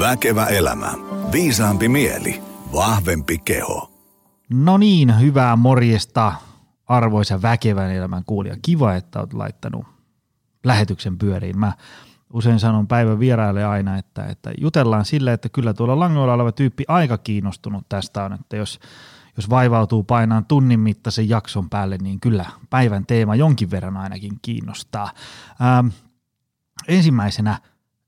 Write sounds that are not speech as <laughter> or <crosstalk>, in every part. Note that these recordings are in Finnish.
Väkevä elämä. Viisaampi mieli. Vahvempi keho. No niin, hyvää morjesta arvoisa väkevän elämän kuulija. Kiva, että olet laittanut lähetyksen pyöriin. Mä usein sanon päivän vieraille aina, että, että jutellaan sille, että kyllä tuolla langoilla oleva tyyppi aika kiinnostunut tästä on, että jos, jos vaivautuu painaan tunnin mittaisen jakson päälle, niin kyllä päivän teema jonkin verran ainakin kiinnostaa. Ähm, ensimmäisenä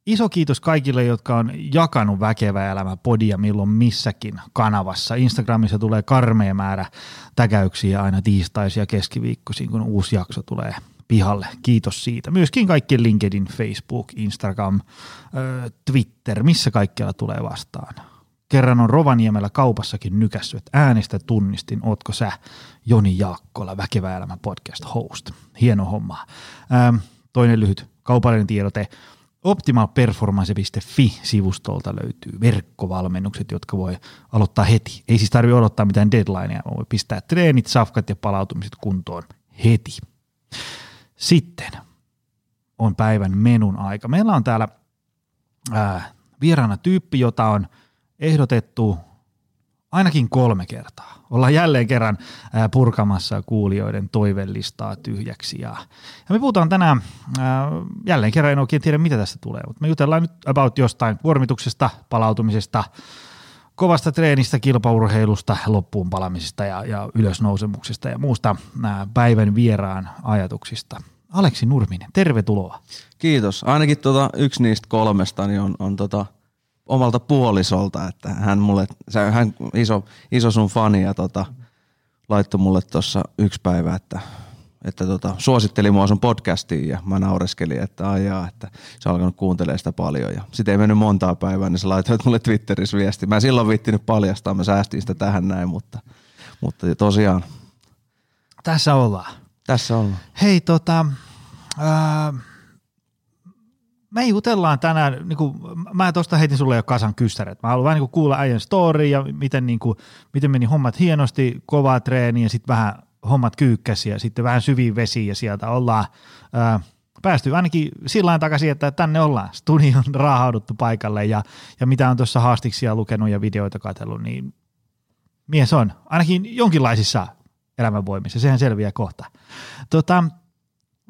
iso kiitos kaikille, jotka on jakanut Väkevä elämä podia milloin missäkin kanavassa. Instagramissa tulee karmea määrä täkäyksiä aina tiistaisin ja keskiviikkoisin, kun uusi jakso tulee pihalle. Kiitos siitä. Myöskin kaikki LinkedIn, Facebook, Instagram, Twitter, missä kaikkialla tulee vastaan. Kerran on Rovaniemellä kaupassakin nykässyt, että äänestä tunnistin, ootko sä Joni Jaakkola, Väkevä elämä podcast host. Hieno homma. toinen lyhyt kaupallinen tiedote. Optimalperformance.fi-sivustolta löytyy verkkovalmennukset, jotka voi aloittaa heti. Ei siis tarvitse odottaa mitään deadlinea, voi pistää treenit, safkat ja palautumiset kuntoon heti. Sitten on päivän menun aika. Meillä on täällä ää, vieraana tyyppi, jota on ehdotettu ainakin kolme kertaa. Ollaan jälleen kerran purkamassa kuulijoiden toivellistaa tyhjäksi. Ja, ja me puhutaan tänään, ää, jälleen kerran en oikein tiedä mitä tästä tulee, mutta me jutellaan nyt about jostain kuormituksesta, palautumisesta, kovasta treenistä, kilpaurheilusta, loppuun palamisesta ja, ja ylösnousemuksesta ja muusta ää, päivän vieraan ajatuksista. Aleksi Nurminen, tervetuloa. Kiitos. Ainakin tota, yksi niistä kolmesta niin on, on tota, omalta puolisolta, että hän mulle, hän iso, iso sun fani ja tota, laittoi mulle tuossa yksi päivä, että, että tota, suositteli mua sun podcastiin ja mä naureskelin, että ajaa, että se on alkanut kuuntelemaan sitä paljon ja sitten ei mennyt montaa päivää, niin se laitoi mulle Twitterissä viesti. Mä en silloin viittinyt paljastaa, mä säästin sitä tähän näin, mutta, mutta tosiaan. Tässä ollaan. Tässä ollaan. Hei tota, ää, me jutellaan tänään, niin kuin, mä tuosta heitin sulle jo kasan kyssäret. Mä haluan vähän niin kuulla äijän story ja miten, niin kuin, miten meni hommat hienosti, kovaa treeni ja sitten vähän hommat kyykkäsi ja sitten vähän syviin vesiin ja sieltä ollaan ää, päästy ainakin sillä takaisin, että tänne ollaan studion raahauduttu paikalle ja, ja mitä on tuossa haastiksia lukenut ja videoita katsellut, niin mies on ainakin jonkinlaisissa elämänvoimissa, sehän selviää kohta. Tota,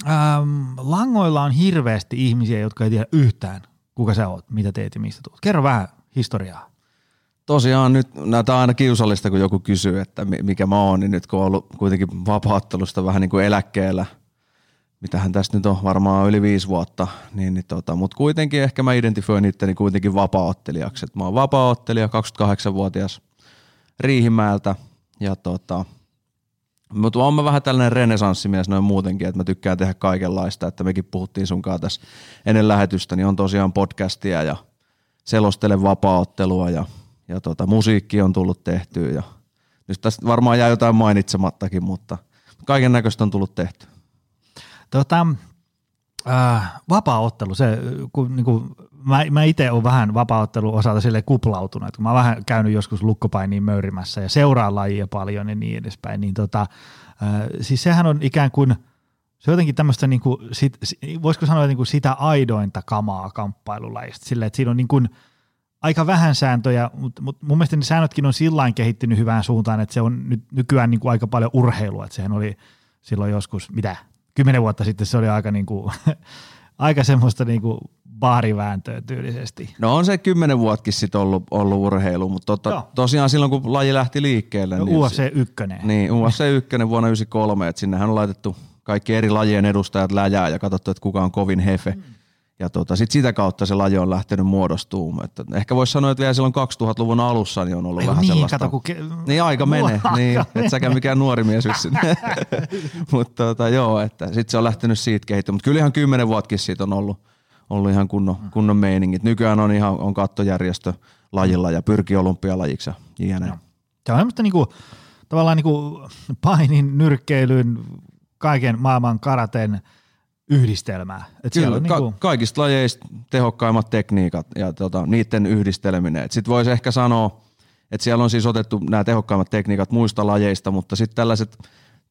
ähm, langoilla on hirveästi ihmisiä, jotka ei tiedä yhtään, kuka sä oot, mitä teet ja mistä tulet. Kerro vähän historiaa. Tosiaan nyt näitä aina kiusallista, kun joku kysyy, että mikä mä oon, niin nyt kun on ollut kuitenkin vapaattelusta vähän niin kuin eläkkeellä, mitähän tästä nyt on varmaan yli viisi vuotta, niin, niin tota, mutta kuitenkin ehkä mä identifioin itteni kuitenkin vapaaottelijaksi. mä oon vapaaottelija, 28-vuotias Riihimäeltä ja tota, mutta on mä vähän tällainen renesanssimies noin muutenkin, että mä tykkään tehdä kaikenlaista, että mekin puhuttiin sunkaan tässä ennen lähetystä, niin on tosiaan podcastia ja selostelen vapaaottelua ja, ja tota, musiikki on tullut tehtyä ja nyt tästä varmaan jää jotain mainitsemattakin, mutta kaiken näköistä on tullut tehty. Tota, äh, vapaaottelu, se, kun, niin kuin, mä, mä itse olen vähän vapaaottelun osalta sille kuplautunut, että kun mä oon vähän käynyt joskus lukkopainiin möyrimässä ja seuraan lajia paljon ja niin edespäin, niin tota, äh, siis sehän on ikään kuin, se on jotenkin tämmöistä, niin kuin, sit, voisiko sanoa niin kuin sitä aidointa kamaa kamppailulajista, sillä että siinä on niin kuin, aika vähän sääntöjä, mutta, mutta mun mielestä ne säännötkin on sillä kehittynyt hyvään suuntaan, että se on nyt nykyään niin kuin aika paljon urheilua, että sehän oli silloin joskus, mitä, kymmenen vuotta sitten se oli aika, niin kuin, <laughs> aika semmoista niin kuin baarivääntöä tyylisesti. No on se kymmenen vuottakin sitten ollut, ollut urheilu, mutta totta, tosiaan silloin kun laji lähti liikkeelle. No, niin UFC 1. Niin, UFC 1 <laughs> vuonna 1993, että sinnehän on laitettu kaikki eri lajien edustajat läjää ja katsottu, että kuka on kovin hefe. Mm. Ja tota, sit sitä kautta se laji on lähtenyt muodostumaan. Että ehkä voisi sanoa, että vielä silloin 2000-luvun alussa niin on ollut Ei, vähän niin, sellaista. Kato, kun ke- niin aika menee, <laughs> niin, et säkään mikään nuori mies <laughs> Mutta tota, joo, että sitten se on lähtenyt siitä kehittymään. Mutta kyllä ihan kymmenen vuottakin siitä on ollut, ollut ihan kunnon, kunnon meiningit. Nykyään on ihan on kattojärjestö lajilla ja pyrkii olympialajiksi ja jne. Se on semmoista niinku, tavallaan niinku painin, nyrkkeilyn, kaiken maailman karaten – yhdistelmää. Et Kyllä, on ka- niinku... kaikista lajeista tehokkaimmat tekniikat ja tota, niiden yhdisteleminen. Sitten voisi ehkä sanoa, että siellä on siis otettu nämä tehokkaimmat tekniikat muista lajeista, mutta sitten tällaiset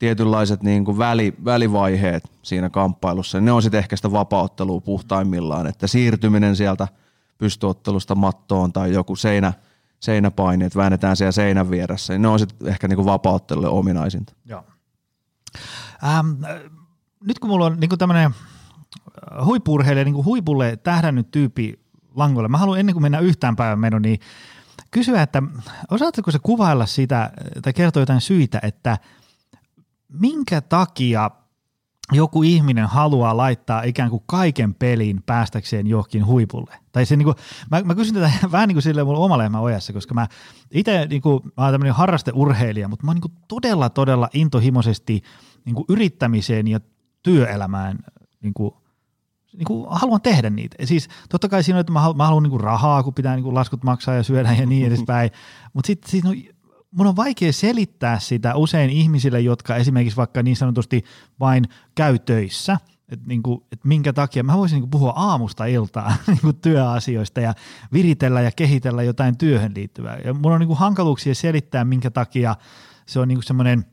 tietynlaiset niin kuin väli, välivaiheet siinä kamppailussa, niin ne on sitten ehkä sitä vapauttelua puhtaimmillaan, että siirtyminen sieltä pystyottelusta mattoon tai joku seinä, seinäpaini, että väännetään siellä seinän vieressä. Ne on sitten ehkä niin kuin vapauttelulle ominaisinta. Joo. Ähm, nyt kun mulla on niin tämmöinen huippurheilija, niin huipulle tähdännyt tyyppi langolle, mä haluan ennen kuin mennään yhtään päivän menon, niin kysyä, että osaatko se kuvailla sitä tai kertoa jotain syitä, että minkä takia joku ihminen haluaa laittaa ikään kuin kaiken pelin päästäkseen johonkin huipulle. Tai se, niin kuin, mä, mä kysyn tätä <laughs> vähän niin kuin silleen mulla oma lehmä ojassa, koska mä itse niin kuin, mä olen tämmöinen harrasteurheilija, mutta mä oon niin kuin todella, todella intohimoisesti niin kuin yrittämiseen ja työelämään niin kuin, niin kuin haluan tehdä niitä. Siis totta kai siinä on, että mä haluan, mä haluan niin kuin rahaa, kun pitää niin kuin laskut maksaa ja syödä ja niin edespäin, <laughs> mutta sitten siinä on mun on vaikea selittää sitä usein ihmisille, jotka esimerkiksi vaikka niin sanotusti vain käy töissä, että niinku, et minkä takia mä voisin niinku puhua aamusta iltaan <laughs> niinku työasioista ja viritellä ja kehitellä jotain työhön liittyvää. Ja mun on niinku hankaluuksia selittää, minkä takia se on niinku semmoinen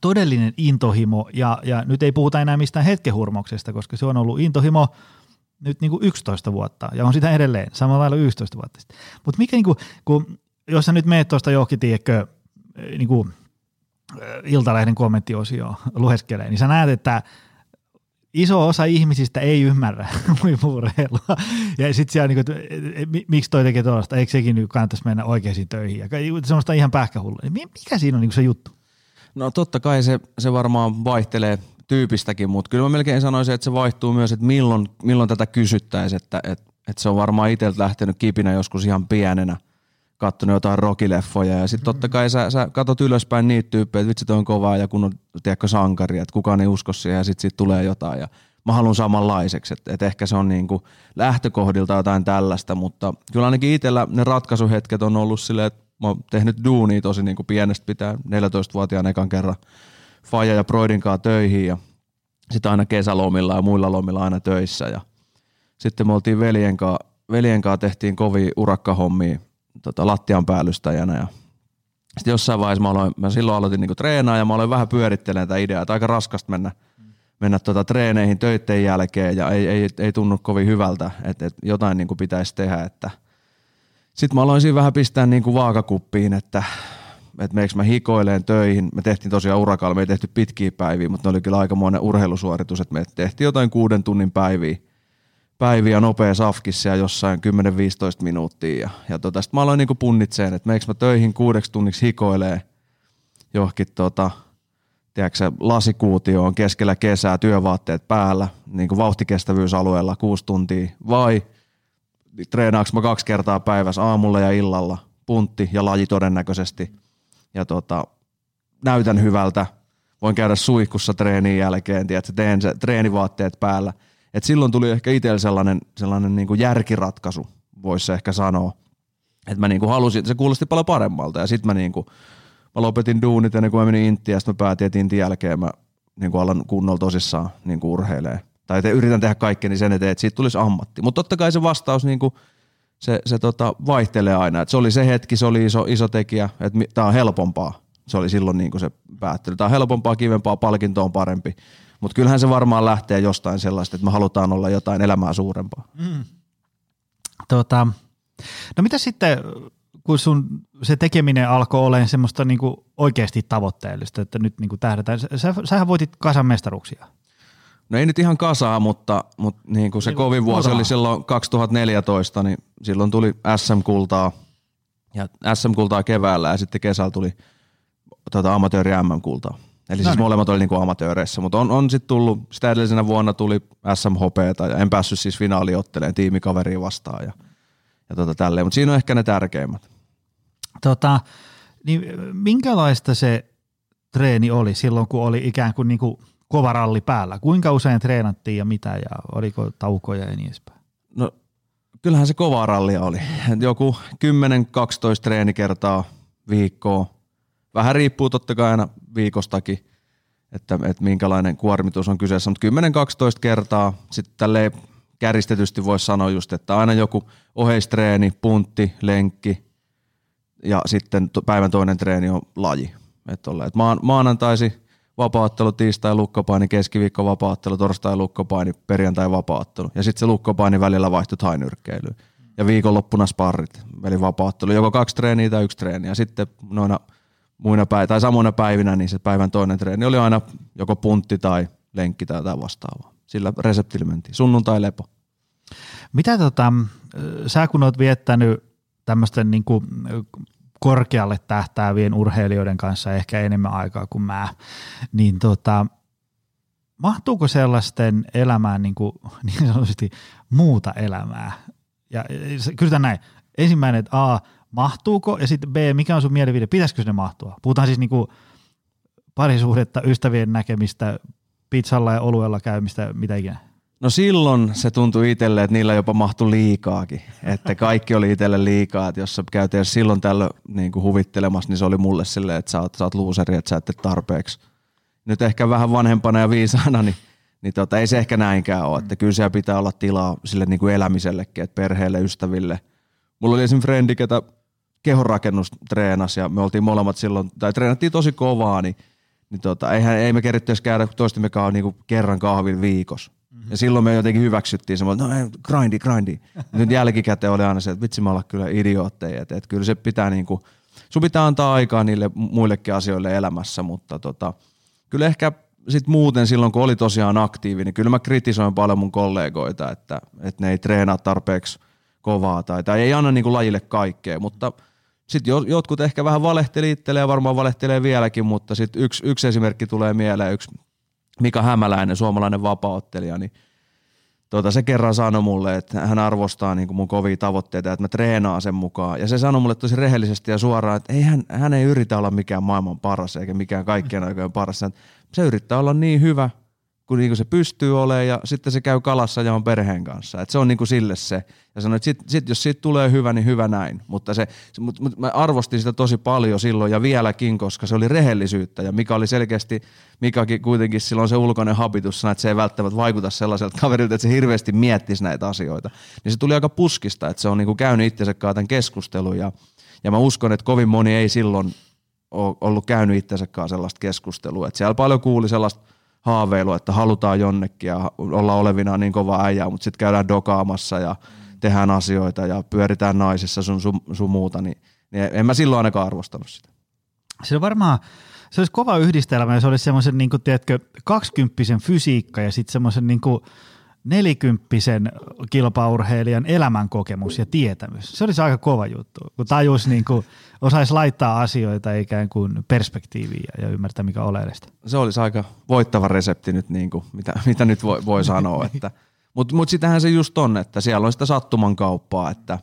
todellinen intohimo, ja, ja nyt ei puhuta enää mistään hetkehurmoksesta, koska se on ollut intohimo nyt niinku 11 vuotta, ja on sitä edelleen, samalla lailla 11 vuotta sitten. Mutta mikä, niinku, kun jos sä nyt meet tuosta johonkin, tiedätkö, niin kuin Iltalehden kommenttiosioon <laughs> lueskelee, niin sä näet, että iso osa ihmisistä ei ymmärrä <laughs> huippuurheilua. Ja sitten siellä, niin kuin, että miksi toi tekee tuollaista, eikö sekin nyt kannattaisi mennä oikeisiin töihin. Ja semmoista ihan pähkähullua. Mikä siinä on niin se juttu? No totta kai se, se varmaan vaihtelee tyypistäkin, mutta kyllä mä melkein sanoisin, että se vaihtuu myös, että milloin, milloin tätä kysyttäisiin, että, että, että se on varmaan itseltä lähtenyt kipinä joskus ihan pienenä – katsonut jotain rockileffoja ja sitten totta kai sä, sä katot ylöspäin niitä tyyppejä, että vitsi toi on kovaa ja kun on tiedätkö, sankari, että kukaan ei usko siihen ja sitten siitä tulee jotain ja mä haluan samanlaiseksi, että et ehkä se on niinku lähtökohdilta jotain tällaista, mutta kyllä ainakin itsellä ne ratkaisuhetket on ollut silleen, että mä oon tehnyt duunia tosi niinku pienestä pitää 14-vuotiaan ekan kerran Faja ja Broidin kanssa töihin ja sitten aina kesälomilla ja muilla lomilla aina töissä ja sitten me oltiin veljen kanssa, veljen kanssa tehtiin kovia urakkahommia tota, lattian päällystäjänä ja sitten jossain vaiheessa mä, aloin, mä silloin aloitin niinku treenaa ja mä aloin vähän pyörittelemään tätä ideaa, että aika raskasta mennä, mennä tota treeneihin töiden jälkeen ja ei, ei, ei tunnu kovin hyvältä, että, että jotain niinku pitäisi tehdä. Että. Sitten mä aloin siinä vähän pistää niinku vaakakuppiin, että, että meikö mä hikoileen töihin. Me tehtiin tosiaan urakalla, me ei tehty pitkiä päiviä, mutta ne oli kyllä aikamoinen urheilusuoritus, että me tehtiin jotain kuuden tunnin päiviä päiviä nopea safkissa jossain 10-15 minuuttia. Ja, ja tota, sitten mä aloin niinku punnitseen, että meikö mä töihin kuudeksi tunniksi hikoilee johonkin tota, tiedätkö, lasikuutioon keskellä kesää, työvaatteet päällä, niin kuin vauhtikestävyysalueella kuusi tuntia, vai treenaanko mä kaksi kertaa päivässä aamulla ja illalla, puntti ja laji todennäköisesti, ja tota, näytän hyvältä, voin käydä suihkussa treenin jälkeen, tiedätkö, teen se treenivaatteet päällä – et silloin tuli ehkä itsellä sellainen, sellainen niin kuin järkiratkaisu, voisi ehkä sanoa. Että mä niin kuin halusin, se kuulosti paljon paremmalta ja sitten mä, niin kuin, mä lopetin duunit ennen kuin mä menin Intiin ja sitten mä päätin, että Intin jälkeen mä niin kuin alan kunnolla tosissaan niin kuin urheilee. Tai te, yritän tehdä kaikkeni sen eteen, että siitä tulisi ammatti. Mutta totta kai se vastaus niin kuin, se, se tota, vaihtelee aina. Et se oli se hetki, se oli iso, iso tekijä, että tämä on helpompaa. Se oli silloin niin kuin se päättely. Tämä on helpompaa, kivempaa, palkinto on parempi. Mutta kyllähän se varmaan lähtee jostain sellaista, että me halutaan olla jotain elämää suurempaa. Mm. Tota, no mitä sitten, kun sun se tekeminen alkoi olemaan semmoista niinku oikeasti tavoitteellista, että nyt niinku tähdätään, sä, sähän voitit kasan mestaruksia. No ei nyt ihan kasaa, mutta, mutta niin kuin se niin, kovin vuosi oli silloin 2014, niin silloin tuli SM-kultaa ja SM-kultaa keväällä ja sitten kesällä tuli tota, amatööri MM-kultaa. Eli no siis niin. molemmat oli niinku amatööreissä, mutta on, on sitten tullut, sitä edellisenä vuonna tuli SMHP, ja en päässyt siis finaaliotteleen tiimikaveriin vastaan ja, ja tota tälleen, mutta siinä on ehkä ne tärkeimmät. Tota, niin minkälaista se treeni oli silloin, kun oli ikään kuin, niinku kova ralli päällä? Kuinka usein treenattiin ja mitä ja oliko taukoja ja niin edespäin? No kyllähän se kova rallia oli. Joku 10-12 treenikertaa viikkoa vähän riippuu totta kai aina viikostakin, että, että minkälainen kuormitus on kyseessä, mutta 10-12 kertaa sitten tälleen käristetysti voisi sanoa just, että aina joku oheistreeni, puntti, lenkki ja sitten päivän toinen treeni on laji. Että et maan, maanantaisi vapaattelu, tiistai lukkopaini, keskiviikko vapaattelu, torstai lukkopaini, perjantai vapaattelu. Ja sitten se lukkopaini välillä vaihtui hainyrkkeilyyn. ja viikonloppuna sparrit, eli vapaattelu, joko kaksi treeniä tai yksi treeni. Ja sitten noina muina päivinä, tai samoina päivinä, niin se päivän toinen treeni oli aina joko puntti tai lenkki tai jotain vastaavaa. Sillä reseptillä mentiin. Sunnuntai lepo. Mitä tota, sä kun oot viettänyt tämmöisten niin korkealle tähtäävien urheilijoiden kanssa ehkä enemmän aikaa kuin mä, niin tota, mahtuuko sellaisten elämään niin, kuin, <laughs> niin sanotusti muuta elämää? Ja kysytään näin. Ensimmäinen, että A, mahtuuko, ja sitten B, mikä on sun mielipide, pitäisikö sinne mahtua? Puhutaan siis niin kuin parisuhdetta, ystävien näkemistä, pizzalla ja oluella käymistä, mitä ikinä. No silloin se tuntui itselle, että niillä jopa mahtui liikaakin. Että kaikki oli itselle liikaa, että jos sä käytiin silloin tällöin niin huvittelemassa, niin se oli mulle silleen, että sä oot, sä oot looseri, että sä et tarpeeksi. Nyt ehkä vähän vanhempana ja viisaana, niin, niin tota, ei se ehkä näinkään ole. Että kyllä siellä pitää olla tilaa sille niin kuin elämisellekin, että perheelle, ystäville. Mulla oli esimerkiksi frendi, ketä kehonrakennus treenasi ja me oltiin molemmat silloin, tai treenattiin tosi kovaa, niin, niin tota, eihän, ei me keritty edes käydä toistemmekaan niin kerran kahvin viikossa. Mm-hmm. Ja silloin me jotenkin hyväksyttiin semmoinen, no ei, grindi, grindi. <laughs> Nyt jälkikäteen oli aina se, että vitsi me ollaan kyllä idiootteja, että, että kyllä se pitää niin kuin, sun pitää antaa aikaa niille muillekin asioille elämässä, mutta tota, kyllä ehkä sitten muuten silloin, kun oli tosiaan aktiivinen, niin kyllä mä kritisoin paljon mun kollegoita, että, että ne ei treenaa tarpeeksi kovaa tai, tai ei anna niin kuin lajille kaikkea, mutta sitten jotkut ehkä vähän valehteli itselleen ja varmaan valehtelee vieläkin, mutta sitten yksi, yksi esimerkki tulee mieleen, yksi Mika Hämäläinen, suomalainen vapauttelija, niin tota, se kerran sanoi mulle, että hän arvostaa niin kuin mun kovia tavoitteita, että mä treenaan sen mukaan. Ja se sanoi mulle tosi rehellisesti ja suoraan, että ei hän, hän ei yritä olla mikään maailman paras eikä mikään kaikkien aikojen paras. Se yrittää olla niin hyvä, kun niinku se pystyy olemaan ja sitten se käy kalassa ja on perheen kanssa. Et se on niinku sille se. Ja sanoi, että sit, sit, jos siitä tulee hyvä, niin hyvä näin. Mutta se, mut, mut mä arvostin sitä tosi paljon silloin ja vieläkin, koska se oli rehellisyyttä ja mikä oli selkeästi, Mikakin kuitenkin silloin se ulkoinen habitus, että se ei välttämättä vaikuta sellaiselta kaverilta, että se hirveästi miettisi näitä asioita. Niin se tuli aika puskista, että se on niinku käynyt itsensä tämän keskustelun ja, ja mä uskon, että kovin moni ei silloin ollut käynyt itsensä sellaista keskustelua. Että siellä paljon kuuli sellaista haaveilu, että halutaan jonnekin ja olla olevina niin kova äijä, mutta sitten käydään dokaamassa ja tehdään asioita ja pyöritään naisissa sun, sun, sun muuta, niin, niin en mä silloin ainakaan arvostanut sitä. Se on varmaan, se olisi kova yhdistelmä, se olisi semmoisen niin kuin, tiedätkö, kaksikymppisen fysiikka ja sitten semmoisen niin kuin, nelikymppisen kilpaurheilijan elämänkokemus ja tietämys. Se olisi aika kova juttu, kun tajus niin kuin, osaisi laittaa asioita ikään kuin perspektiiviin ja ymmärtää, mikä on oleellista. Se olisi aika voittava resepti nyt, niin kuin, mitä, mitä nyt voi, voi sanoa. Että, mutta mut sitähän se just on, että siellä on sitä sattuman kauppaa, että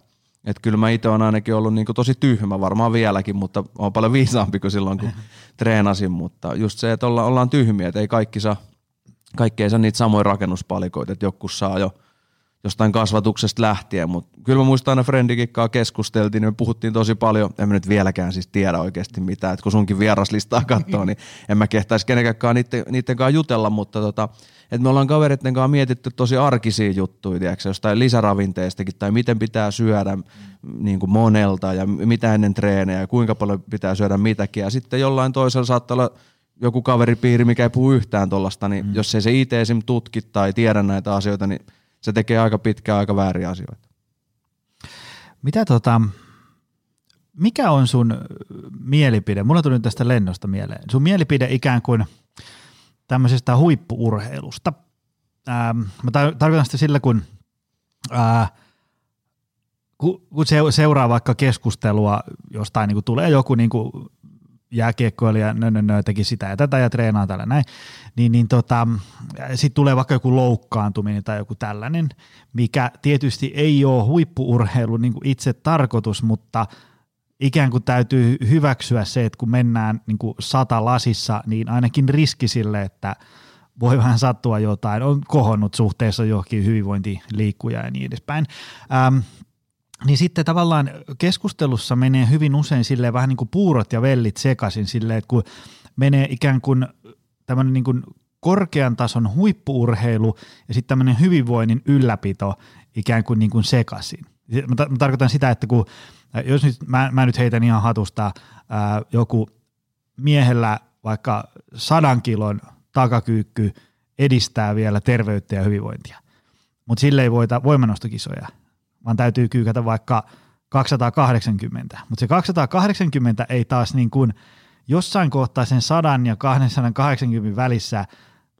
et kyllä mä itse olen ainakin ollut niin tosi tyhmä, varmaan vieläkin, mutta on paljon viisaampi kuin silloin, kun treenasin. Mutta just se, että olla, ollaan tyhmiä, että ei kaikki saa saa niitä samoja rakennuspalikoita, että joku saa jo jostain kasvatuksesta lähtien, mutta kyllä mä muistan aina Frendikikkaa keskusteltiin, niin me puhuttiin tosi paljon, en mä nyt vieläkään siis tiedä oikeasti mitään, että kun sunkin vieraslistaa katsoo, niin en mä kehtaisi kenenkään niiden, niiden kanssa jutella, mutta tota, että me ollaan kavereiden kanssa mietitty tosi arkisia juttuja, tiedätkö, jostain lisäravinteistakin, tai miten pitää syödä niin kuin monelta, ja mitä ennen treenejä, ja kuinka paljon pitää syödä mitäkin, ja sitten jollain toisella saattaa olla joku kaveripiiri, mikä ei puhu yhtään tuollaista, niin mm. jos ei se itse esim. tutki tai tiedä näitä asioita, niin se tekee aika pitkään aika vääriä asioita. Mitä tota, mikä on sun mielipide? Mulla tuli nyt tästä lennosta mieleen. Sun mielipide ikään kuin tämmöisestä huippuurheilusta. Ähm, mä tarkoitan sitä sillä, kun, äh, kun, kun se, seuraa vaikka keskustelua jostain, niin kuin tulee joku niin kuin jääkiekkoilija nö, nö, nö, teki sitä ja tätä ja treenaa tällä näin, niin, niin tota, sitten tulee vaikka joku loukkaantuminen tai joku tällainen, mikä tietysti ei ole huippuurheilu niin kuin itse tarkoitus, mutta ikään kuin täytyy hyväksyä se, että kun mennään niin kuin sata lasissa, niin ainakin riski sille, että voi vähän sattua jotain, on kohonnut suhteessa johonkin hyvinvointiliikkuja ja niin edespäin. Ähm, niin sitten tavallaan keskustelussa menee hyvin usein silleen vähän niin kuin puurot ja vellit sekaisin silleen, että kun menee ikään kuin tämmöinen niin kuin korkean tason huippuurheilu ja sitten tämmöinen hyvinvoinnin ylläpito ikään kuin, niin kuin sekaisin. Mä, mä tarkoitan sitä, että kun, jos nyt, mä, mä nyt heitän ihan hatusta ää, joku miehellä vaikka sadan kilon takakyykky edistää vielä terveyttä ja hyvinvointia, mutta sille ei voita voimanostokisoja – vaan täytyy kyykätä vaikka 280. Mutta se 280 ei taas niin kuin jossain kohtaa sen 100 ja 280 välissä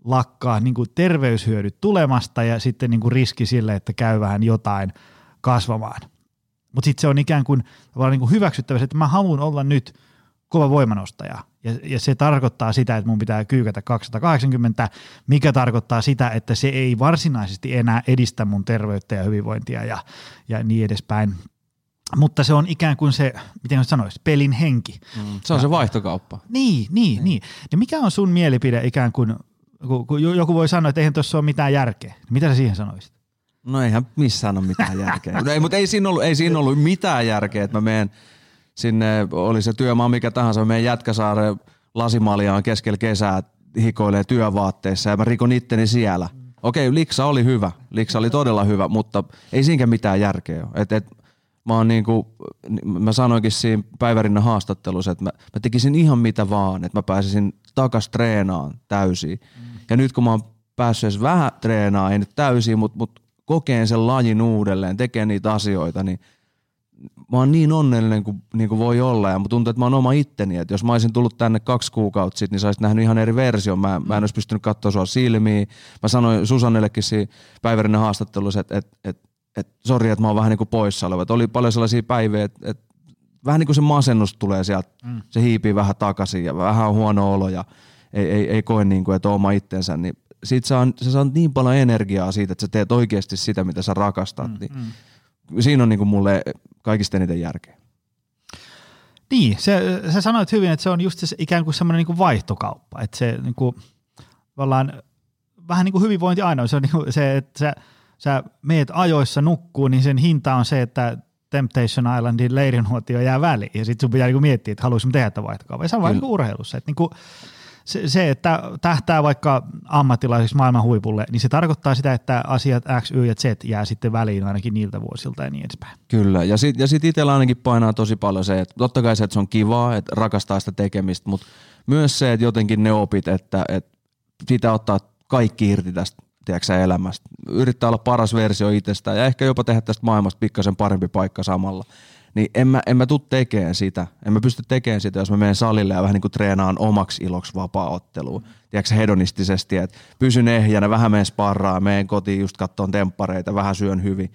lakkaa niin kuin terveyshyödyt tulemasta ja sitten niin kuin riski sille, että käy vähän jotain kasvamaan. Mutta sitten se on ikään kuin, niin kuin hyväksyttävä, että mä haluan olla nyt kova voimanostaja. Ja, ja se tarkoittaa sitä, että mun pitää kyykätä 280, mikä tarkoittaa sitä, että se ei varsinaisesti enää edistä mun terveyttä ja hyvinvointia ja, ja niin edespäin. Mutta se on ikään kuin se, miten sanoisi, pelin henki. Mm, se on ja, se vaihtokauppa. Niin, niin, niin. Ja mikä on sun mielipide ikään kuin, kun, kun joku voi sanoa, että eihän tuossa ole mitään järkeä. Mitä sä siihen sanoisit? No eihän missään ole mitään järkeä. No <laughs> ei, mutta ei siinä, ollut, ei siinä ollut mitään järkeä, että mä menen sinne, oli se työmaa mikä tahansa, mä menen Jätkäsaareen lasimaljaan keskellä kesää hikoilee työvaatteissa ja mä rikon itteni siellä. Okei, okay, Liksa oli hyvä. Liksa oli todella hyvä, mutta ei siinäkään mitään järkeä ole. Et, et, mä, oon niinku, mä sanoinkin siinä päivärinnan haastattelussa, että mä, mä tekisin ihan mitä vaan, että mä pääsisin takas treenaan täysin. Mm. Ja nyt kun mä oon päässyt edes vähän treenaa, ei nyt täysin, mutta mut kokeen sen lajin uudelleen, tekee niitä asioita, niin mä oon niin onnellinen kuin, niin kuin voi olla ja tuntuu, että mä oon oma itteni. Että jos mä olisin tullut tänne kaksi kuukautta sitten, niin sä olisit nähnyt ihan eri version. Mä, mä en olisi pystynyt katsoa sua silmiin. Mä sanoin Susannellekin siinä päivärinnan haastattelussa, että, että, että, että sori, että mä oon vähän niin kuin poissa oleva. Että oli paljon sellaisia päiviä, että, että vähän niin kuin se masennus tulee sieltä, mm. se hiipii vähän takaisin ja vähän on huono olo ja ei, ei, ei koe niin kuin, että on oma itsensä, niin siitä saa, sä saat niin paljon energiaa siitä, että sä teet oikeasti sitä, mitä sä rakastat. Mm, niin mm. Siinä on niin kuin mulle kaikista eniten järkeä. Niin, se, sä sanoit hyvin, että se on just se ikään kuin semmoinen niin vaihtokauppa, että se niin kuin, vähän niin kuin hyvinvointi aina se on niin kuin se, että sä, sä meet ajoissa nukkuu, niin sen hinta on se, että Temptation Islandin leirinuotio jää väliin, ja sitten sun pitää niin miettiä, että haluaisinko tehdä tätä vaihtokauppaa. Ja se on vain niin urheilussa, että niin kuin, se, se, että tähtää vaikka ammattilaiseksi maailman huipulle, niin se tarkoittaa sitä, että asiat X, Y ja Z jää sitten väliin ainakin niiltä vuosilta ja niin edespäin. Kyllä, ja sitten ja sit itsellä ainakin painaa tosi paljon se, että totta kai se, että se on kivaa, että rakastaa sitä tekemistä, mutta myös se, että jotenkin ne opit, että, että pitää ottaa kaikki irti tästä tiedätkö, elämästä. Yrittää olla paras versio itsestään ja ehkä jopa tehdä tästä maailmasta pikkasen parempi paikka samalla niin en mä, en mä tuu tekemään sitä. En mä pysty tekemään sitä, jos mä menen salille ja vähän niin kuin treenaan omaksi iloksi vapaa-otteluun. Tiedätkö hedonistisesti, että pysyn ehjänä, vähän menen sparraa, menen kotiin just kattoon temppareita, vähän syön hyvin.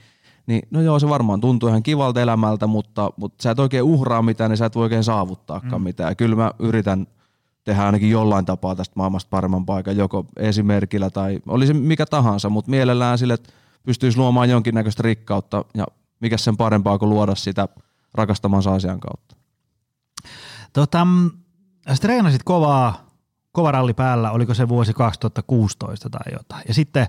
Niin no joo, se varmaan tuntuu ihan kivalta elämältä, mutta, mutta sä et oikein uhraa mitään, niin sä et voi oikein saavuttaakaan mm. mitään. Ja kyllä mä yritän tehdä ainakin jollain tapaa tästä maailmasta paremman paikan, joko esimerkillä tai olisi mikä tahansa, mutta mielellään sille, että pystyisi luomaan jonkinnäköistä rikkautta ja mikä sen parempaa kuin luoda sitä – rakastamansa asian kautta. Tota, sä treenasit kovaa, kova ralli päällä, oliko se vuosi 2016 tai jotain, ja sitten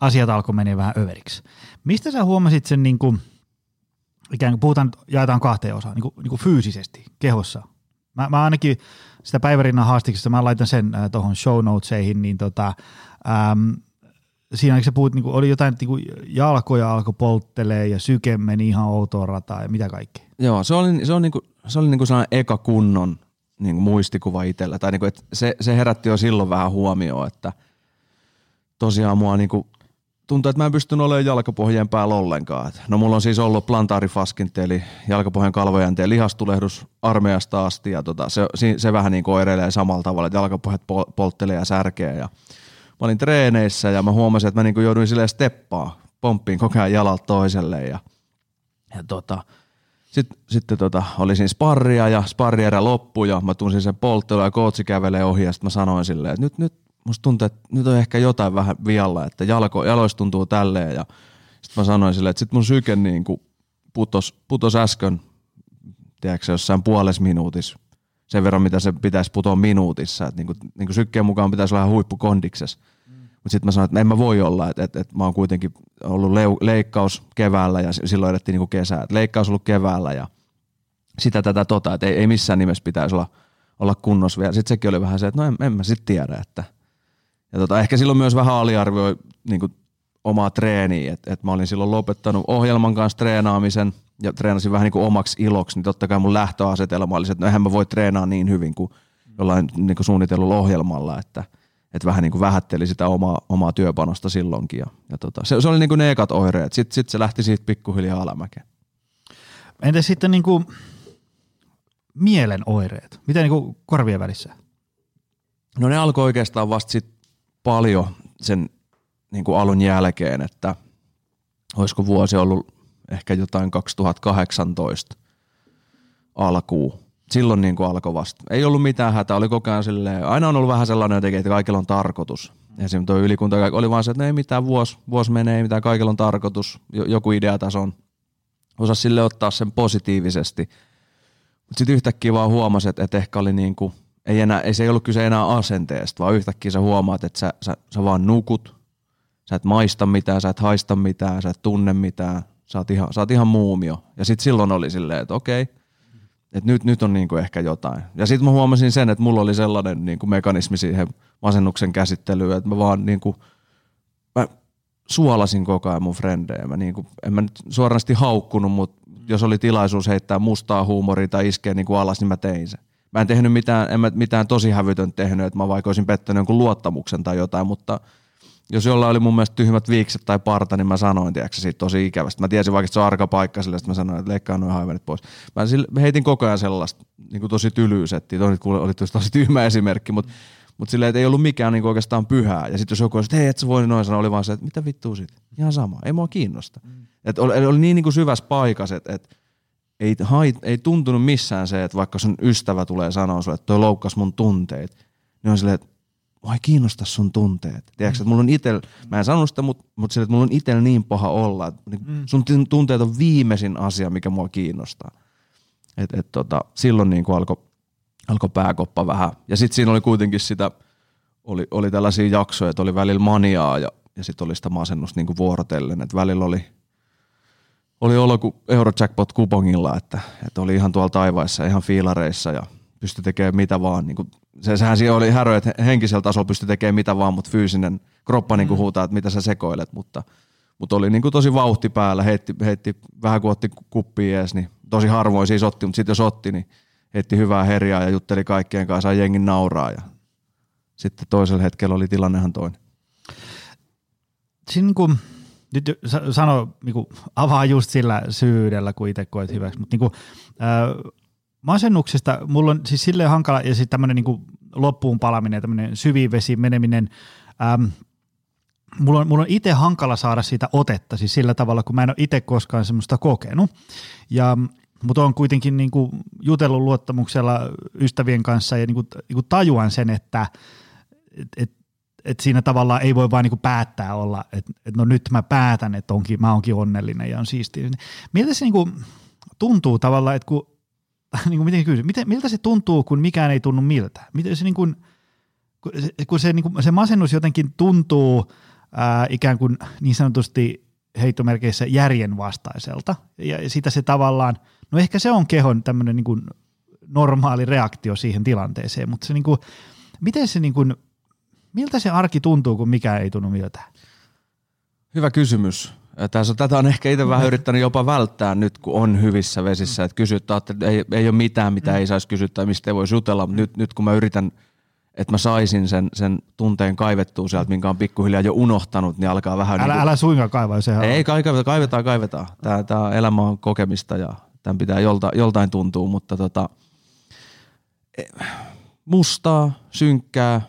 asiat alkoi mennä vähän överiksi. Mistä sä huomasit sen, niin kuin, ikään kuin puhutaan, jaetaan kahteen osaan, niin kuin, niin kuin fyysisesti, kehossa? Mä, mä ainakin sitä päivärinnan haastiksesta, mä laitan sen äh, tuohon show notesihin, niin tota, ähm, siinä sä puhut, niin kuin, oli jotain, niin kuin jalkoja alkoi polttelee ja syke meni ihan outoon rataan ja mitä kaikkea. Joo, se oli, se on niin kuin, se oli niin kuin sellainen eka kunnon niin kuin muistikuva itsellä. Tai niin kuin, että se, se herätti jo silloin vähän huomioon, että tosiaan mua niin kuin, tuntuu, että mä en pystynyt olemaan jalkapohjien päällä ollenkaan. no mulla on siis ollut plantaarifaskinti, eli jalkapohjan kalvojänteen lihastulehdus armeijasta asti, ja tota, se, se, vähän niin kuin oireilee samalla tavalla, että jalkapohjat polttelee ja särkee, ja mä olin treeneissä ja mä huomasin, että mä niin jouduin silleen steppaa, pomppiin koko ajan jalalta toiselle ja, ja tota, sitten, sitten tota, oli siinä sparria ja sparri erä loppui ja mä tunsin sen polttelun ja kootsi kävelee ohi ja sitten mä sanoin silleen, että nyt, nyt musta tuntuu, että nyt on ehkä jotain vähän vialla, että jalko, jaloista tuntuu tälleen ja sitten mä sanoin silleen, että sitten mun syke niin putos, putos äsken, tiedätkö jossain puolessa minuutissa sen verran, mitä se pitäisi putoa minuutissa. Että niin kuin, niin kuin sykkeen mukaan pitäisi olla huippukondiksessa. Mutta sitten mä sanoin, että en mä voi olla, että, että, että mä oon kuitenkin ollut leu, leikkaus keväällä ja silloin edettiin niin kesää. Että leikkaus ollut keväällä ja sitä tätä tota, että ei, ei missään nimessä pitäisi olla, olla kunnossa vielä. Sitten sekin oli vähän se, että no en, en mä sitten tiedä. Että. Ja tota, ehkä silloin myös vähän aliarvioi niin kuin omaa treeniä, että, että mä olin silloin lopettanut ohjelman kanssa treenaamisen – ja treenasin vähän niin kuin omaksi iloksi, niin totta kai mun lähtöasetelma oli se, että no eihän mä voi treenaa niin hyvin kuin jollain niin kuin suunnitellulla ohjelmalla, että, että vähän niin kuin vähätteli sitä omaa, omaa työpanosta silloinkin. Ja, ja tota, se, se, oli niin kuin ne ekat oireet. Sitten sit se lähti siitä pikkuhiljaa alamäkeen. Entä sitten niin kuin mielen oireet? Miten niin kuin korvien välissä? No ne alkoi oikeastaan vasta sit paljon sen niin kuin alun jälkeen, että olisiko vuosi ollut ehkä jotain 2018 alkuun. Silloin niin kuin alkoi vasta. Ei ollut mitään hätää, oli koko ajan silleen, aina on ollut vähän sellainen jotenkin, että kaikilla on tarkoitus. Esimerkiksi tuo ylikunta oli vaan se, että no ei mitään, vuosi, vuosi menee, ei mitään, kaikilla on tarkoitus, joku ideatason. Osa sille ottaa sen positiivisesti. Mutta sitten yhtäkkiä vaan huomasi, että, että ehkä oli niin kuin, ei, enää, ei se ei ollut kyse enää asenteesta, vaan yhtäkkiä sä huomaat, että sä, sä, sä vaan nukut, sä et maista mitään, sä et haista mitään, sä et tunne mitään, sä oot ihan, sä oot ihan muumio. Ja sitten silloin oli silleen, että okei, että nyt, nyt on niinku ehkä jotain. Ja sitten mä huomasin sen, että mulla oli sellainen niinku mekanismi siihen masennuksen käsittelyyn, että mä vaan niinku, mä suolasin koko ajan mun frendejä. Mä niinku, en mä nyt suorasti haukkunut, mutta jos oli tilaisuus heittää mustaa huumoria tai iskeä niinku alas, niin mä tein sen. Mä en tehnyt mitään, en mä mitään tosi hävytön tehnyt, että mä vaikka olisin pettänyt jonkun luottamuksen tai jotain, mutta – jos jollain oli mun mielestä tyhmät viikset tai parta, niin mä sanoin, tiedätkö, siitä tosi ikävästi. Mä tiesin vaikka, että se on arka paikka sille, että mä sanoin, että leikkaa noin haivenit pois. Mä heitin koko ajan sellaista niin kuin tosi tylyysettiä. Toi nyt oli tosi tyhmä esimerkki, mutta mutta silleen, että ei ollut mikään niin oikeastaan pyhää. Ja sitten jos joku olisi, että hei, et sä voi noin sanoa, oli vaan se, että mitä vittua sit? Ihan sama, ei mua kiinnosta. Mm. Et oli, oli niin, niin kuin syvässä paikassa, että, että ei, hait, ei tuntunut missään se, että vaikka sun ystävä tulee sanoa sulle, että toi loukkas mun tunteet, niin on silleen, että mua ei kiinnosta sun tunteet. Tiedätkö, että mulla on itel, mä en sanonut sitä, mutta, mutta sille, että mulla on itel niin paha olla, että niin mm. sun tunteet on viimeisin asia, mikä mua kiinnostaa. Et, et tota, silloin niin alkoi alko pääkoppa vähän. Ja sitten siinä oli kuitenkin sitä, oli, oli tällaisia jaksoja, että oli välillä maniaa ja, ja sitten oli sitä masennusta niin vuorotellen. Että välillä oli, oli olo kuin Eurojackpot kupongilla, että, että oli ihan tuolla taivaissa, ihan fiilareissa ja pystyi tekemään mitä vaan. Niin kuin, se, sehän siinä oli härö, että henkisellä tasolla pystyi tekemään mitä vaan, mutta fyysinen kroppa niin kuin mm. huutaa, että mitä sä sekoilet, mutta, mutta oli niin kuin tosi vauhti päällä, heitti, heitti vähän kuin otti kuppia ees, niin tosi harvoin siis otti, mutta sitten jos otti, niin heitti hyvää herjaa ja jutteli kaikkien kanssa, sai jengin nauraa ja sitten toisella hetkellä oli tilannehan toinen. Siinä niin kuin, nyt sano, niin kuin, avaa just sillä syydellä, kun itse koet hyväksi, mutta niin kuin, äh, masennuksesta mulla on siis silleen hankala, ja sitten tämmöinen niin loppuun palaminen, tämmöinen syvivesi meneminen, äm, mulla on, mulla on itse hankala saada siitä otetta, siis sillä tavalla, kun mä en ole itse koskaan semmoista kokenut. Ja mutta on kuitenkin niin kuin jutellut luottamuksella ystävien kanssa ja niin kuin, niin kuin tajuan sen, että et, et, et siinä tavallaan ei voi vain niin kuin päättää olla, että et no nyt mä päätän, että onkin, mä onkin onnellinen ja on siistiä. Miltä se niin kuin tuntuu tavallaan, että kun <laughs> niin kuin miten kysyä, miten, miltä se tuntuu, kun mikään ei tunnu miltä? Miten se, niin kuin, kun se, niin kuin, se masennus jotenkin tuntuu ää, ikään kuin niin sanotusti heittomerkeissä järjenvastaiselta, ja sitä se tavallaan, no ehkä se on kehon tämmöinen niin kuin normaali reaktio siihen tilanteeseen, mutta se niin kuin, miten se niin kuin, miltä se arki tuntuu, kun mikään ei tunnu miltään? Hyvä kysymys. Tässä, tätä on ehkä itse vähän yrittänyt jopa välttää nyt, kun on hyvissä vesissä, että kysyttää, että ei, ei ole mitään, mitä ei saisi kysyttää, mistä ei voisi jutella, mutta nyt, nyt kun mä yritän, että mä saisin sen, sen tunteen kaivettua sieltä, minkä on pikkuhiljaa jo unohtanut, niin alkaa vähän... Älä, niin kuin, älä suinkaan kaivaa, se Ei, kaivetaan, kaivetaan, kaivetaan. Tämä, tämä elämä on kokemista ja tämän pitää jolta, joltain tuntua, mutta tota, e, mustaa, synkkää,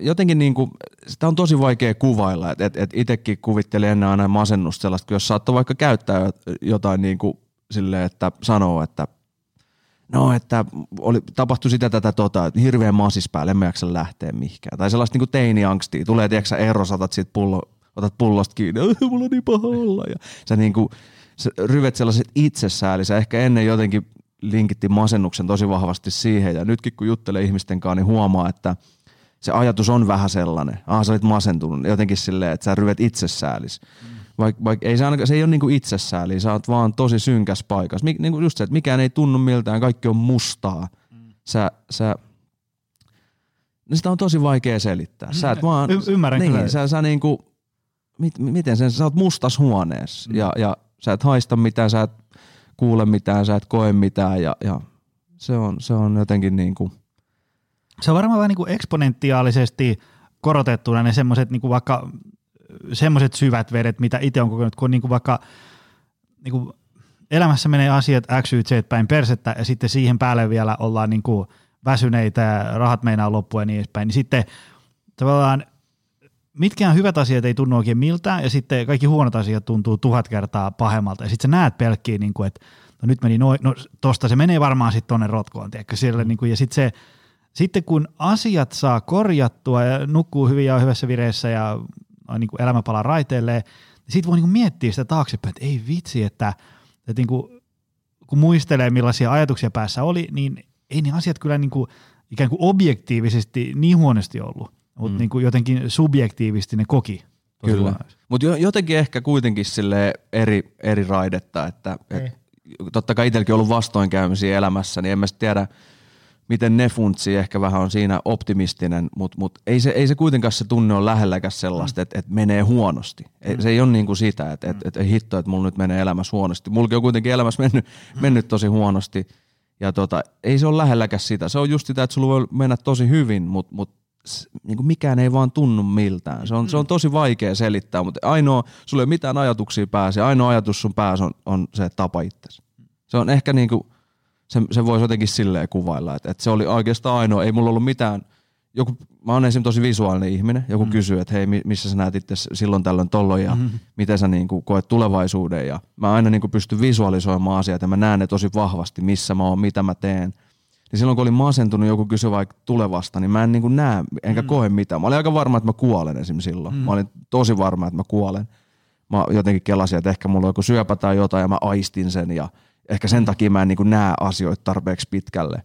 jotenkin niin kuin, sitä on tosi vaikea kuvailla, että et, et itsekin kuvittelin ennen aina masennusta sellaista, jos saattoi vaikka käyttää jotain niin kuin silleen, että sanoo, että no, että oli, tapahtui sitä tätä tota, että hirveän masis päälle, en mä jaksa lähteä mihinkään. Tai sellaista niin teini-angstia, tulee tiedätkö ero, saatat siitä pullo, otat pullosta kiinni, mulla on niin paha olla. Ja sä niin kuin, sä ryvet sellaiset itsessään, eli sä ehkä ennen jotenkin linkitti masennuksen tosi vahvasti siihen, ja nytkin kun juttelee ihmisten kanssa, niin huomaa, että – se ajatus on vähän sellainen. Ah, sä olit masentunut. Jotenkin silleen, että sä ryvet itsesäälis. Mm. Vaikka vaik, ei se, ainakaan, se ei ole niinku itsesääli, sä oot vaan tosi synkäs paikassa. Mik, niinku just se, että mikään ei tunnu miltään, kaikki on mustaa. Mm. Sä, sä, no sitä on tosi vaikea selittää. Sä et vaan, y- ymmärrän niin, kyllä. Sä, sä niinku, mit, miten sen, sä oot mustas huoneessa mm. ja, ja sä et haista mitään, sä et kuule mitään, sä et koe mitään ja, ja se, on, se on jotenkin niin kuin – se on varmaan vähän niin kuin eksponentiaalisesti korotettuna ne semmoiset niin vaikka semmoiset syvät vedet, mitä itse on kokenut, kun niin kuin vaikka niin kuin elämässä menee asiat X, Y, Z päin persettä ja sitten siihen päälle vielä ollaan niin kuin väsyneitä ja rahat meinaa loppua ja niin edespäin, niin sitten tavallaan mitkään hyvät asiat ei tunnu oikein miltään ja sitten kaikki huonot asiat tuntuu tuhat kertaa pahemmalta. Ja sitten sä näet pelkkiä, niin kuin, että no nyt meni noin, no tosta se menee varmaan sitten tonne rotkoon, tiedätkö, siellä, niin kuin, ja sitten se, sitten kun asiat saa korjattua ja nukkuu hyvin ja on hyvässä vireessä ja niin kuin elämä palaa raiteilleen, niin sitten voi niin kuin miettiä sitä taaksepäin, että ei vitsi, että, että niin kuin, kun muistelee millaisia ajatuksia päässä oli, niin ei ne asiat kyllä niin kuin, ikään kuin objektiivisesti niin huonosti ollut, mutta mm. niin kuin jotenkin subjektiivisesti ne koki. Kyllä, mutta jotenkin ehkä kuitenkin sille eri, eri raidetta, että et, totta kai itselläkin ollut vastoinkäymisiä elämässä, niin en mä tiedä, miten ne funtsii ehkä vähän on siinä optimistinen, mutta mut ei, se, ei se kuitenkaan se tunne ole lähelläkään sellaista, mm. että et menee huonosti. Mm. Se ei ole niin kuin sitä, että et, et, et hitto, että mulla nyt menee elämässä huonosti. Mullakin on kuitenkin elämässä mennyt, mm. mennyt tosi huonosti ja tota, ei se ole lähelläkään sitä. Se on just sitä, että sulla voi mennä tosi hyvin, mutta mut, niin kuin mikään ei vaan tunnu miltään. Se on, mm. se on tosi vaikea selittää, mutta ainoa, sulla ei ole mitään ajatuksia päässä. Ainoa ajatus sun päässä on, on se, että tapa itsesi. Se on ehkä niin kuin, se, se voisi jotenkin silleen kuvailla, että, että se oli oikeastaan ainoa, ei mulla ollut mitään, joku, mä oon esimerkiksi tosi visuaalinen ihminen, joku mm. kysyy, että hei, missä sä näet itse silloin tällöin tolloin ja mm-hmm. miten sä niin kuin koet tulevaisuuden ja mä aina niin kuin pystyn visualisoimaan asiat ja mä näen ne tosi vahvasti, missä mä oon, mitä mä teen. Niin silloin kun olin masentunut, joku kysyi vaikka tulevasta, niin mä en niin kuin näe enkä mm. koe mitään. Mä olin aika varma, että mä kuolen esimerkiksi silloin. Mm. Mä olin tosi varma, että mä kuolen. Mä jotenkin kelasin, että ehkä mulla on joku syöpä tai jotain ja mä aistin sen ja – ehkä sen takia mä en niin näe asioita tarpeeksi pitkälle.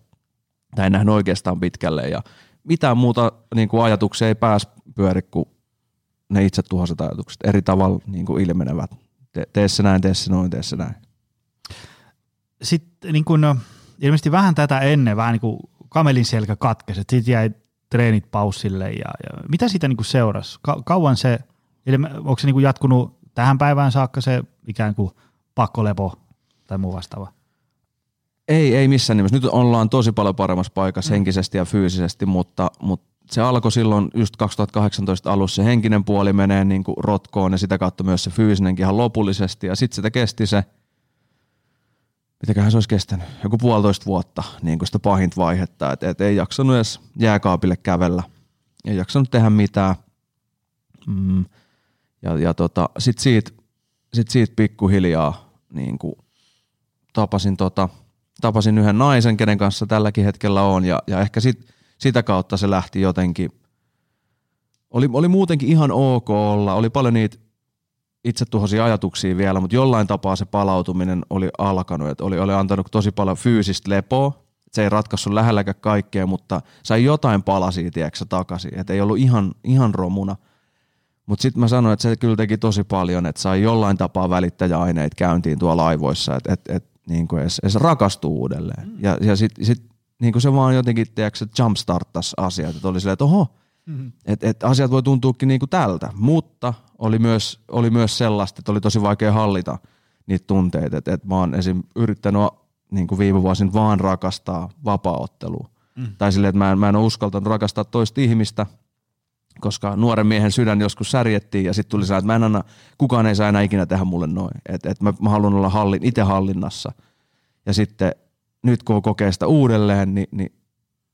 Tai en nähnyt oikeastaan pitkälle ja mitään muuta niin kuin ajatuksia ei pääs pyöri kuin ne itse tuhoiset ajatukset. Eri tavalla niin kuin ilmenevät. Te, tee se näin, tee se noin, tee se näin. Sitten niin kuin, no, ilmeisesti vähän tätä ennen, vähän niin kuin kamelin selkä katkesi, sitten jäi treenit paussille ja, ja mitä siitä niin kuin seurasi? Ka- kauan se, onko se niin kuin jatkunut tähän päivään saakka se ikään kuin pakkolepo tai muu vastaava? Ei, ei missään nimessä. Nyt ollaan tosi paljon paremmassa paikassa mm. henkisesti ja fyysisesti, mutta, mutta se alkoi silloin just 2018 alussa. Se henkinen puoli menee niin kuin rotkoon ja sitä kautta myös se fyysinenkin ihan lopullisesti. Ja sitten sitä kesti se, mitäköhän se olisi kestänyt, joku puolitoista vuotta niin kuin sitä pahinta vaihetta. Että et ei jaksanut edes jääkaapille kävellä, ei jaksanut tehdä mitään. Mm. Ja, ja tota, sitten siitä, sit siitä pikkuhiljaa niin kuin tapasin, tota, tapasin yhden naisen, kenen kanssa tälläkin hetkellä on, ja, ja ehkä sit, sitä kautta se lähti jotenkin. Oli, oli muutenkin ihan ok olla, oli paljon niitä itse tuhoisia ajatuksia vielä, mutta jollain tapaa se palautuminen oli alkanut, että oli, oli antanut tosi paljon fyysistä lepoa, se ei ratkaissut lähelläkään kaikkea, mutta sai jotain palasia, tiedätkö, takaisin, että ei ollut ihan, ihan romuna. Mutta sitten mä sanoin, että se kyllä teki tosi paljon, että sai jollain tapaa välittäjäaineita käyntiin tuolla aivoissa, että et, et, niin kuin edes, edes rakastuu uudelleen. Mm. Ja, ja sitten sit, niin kuin se vaan jotenkin, tiedätkö, jumpstarttasi asiat, että oli silleen, että oho, mm-hmm. että et asiat voi tuntuukin niin kuin tältä, mutta oli myös, oli myös sellaista, että oli tosi vaikea hallita niitä tunteita, että et mä oon esim. yrittänyt niin kuin viime vuosin vaan rakastaa vapaaottelua. Mm. Tai silleen, että mä en, mä en ole uskaltanut rakastaa toista ihmistä, koska nuoren miehen sydän joskus särjettiin ja sitten tuli se, että mä en anna, kukaan ei saa enää ikinä tehdä mulle noin. Että et mä, mä haluan olla hallin, itse hallinnassa. Ja sitten nyt kun kokee sitä uudelleen, niin, niin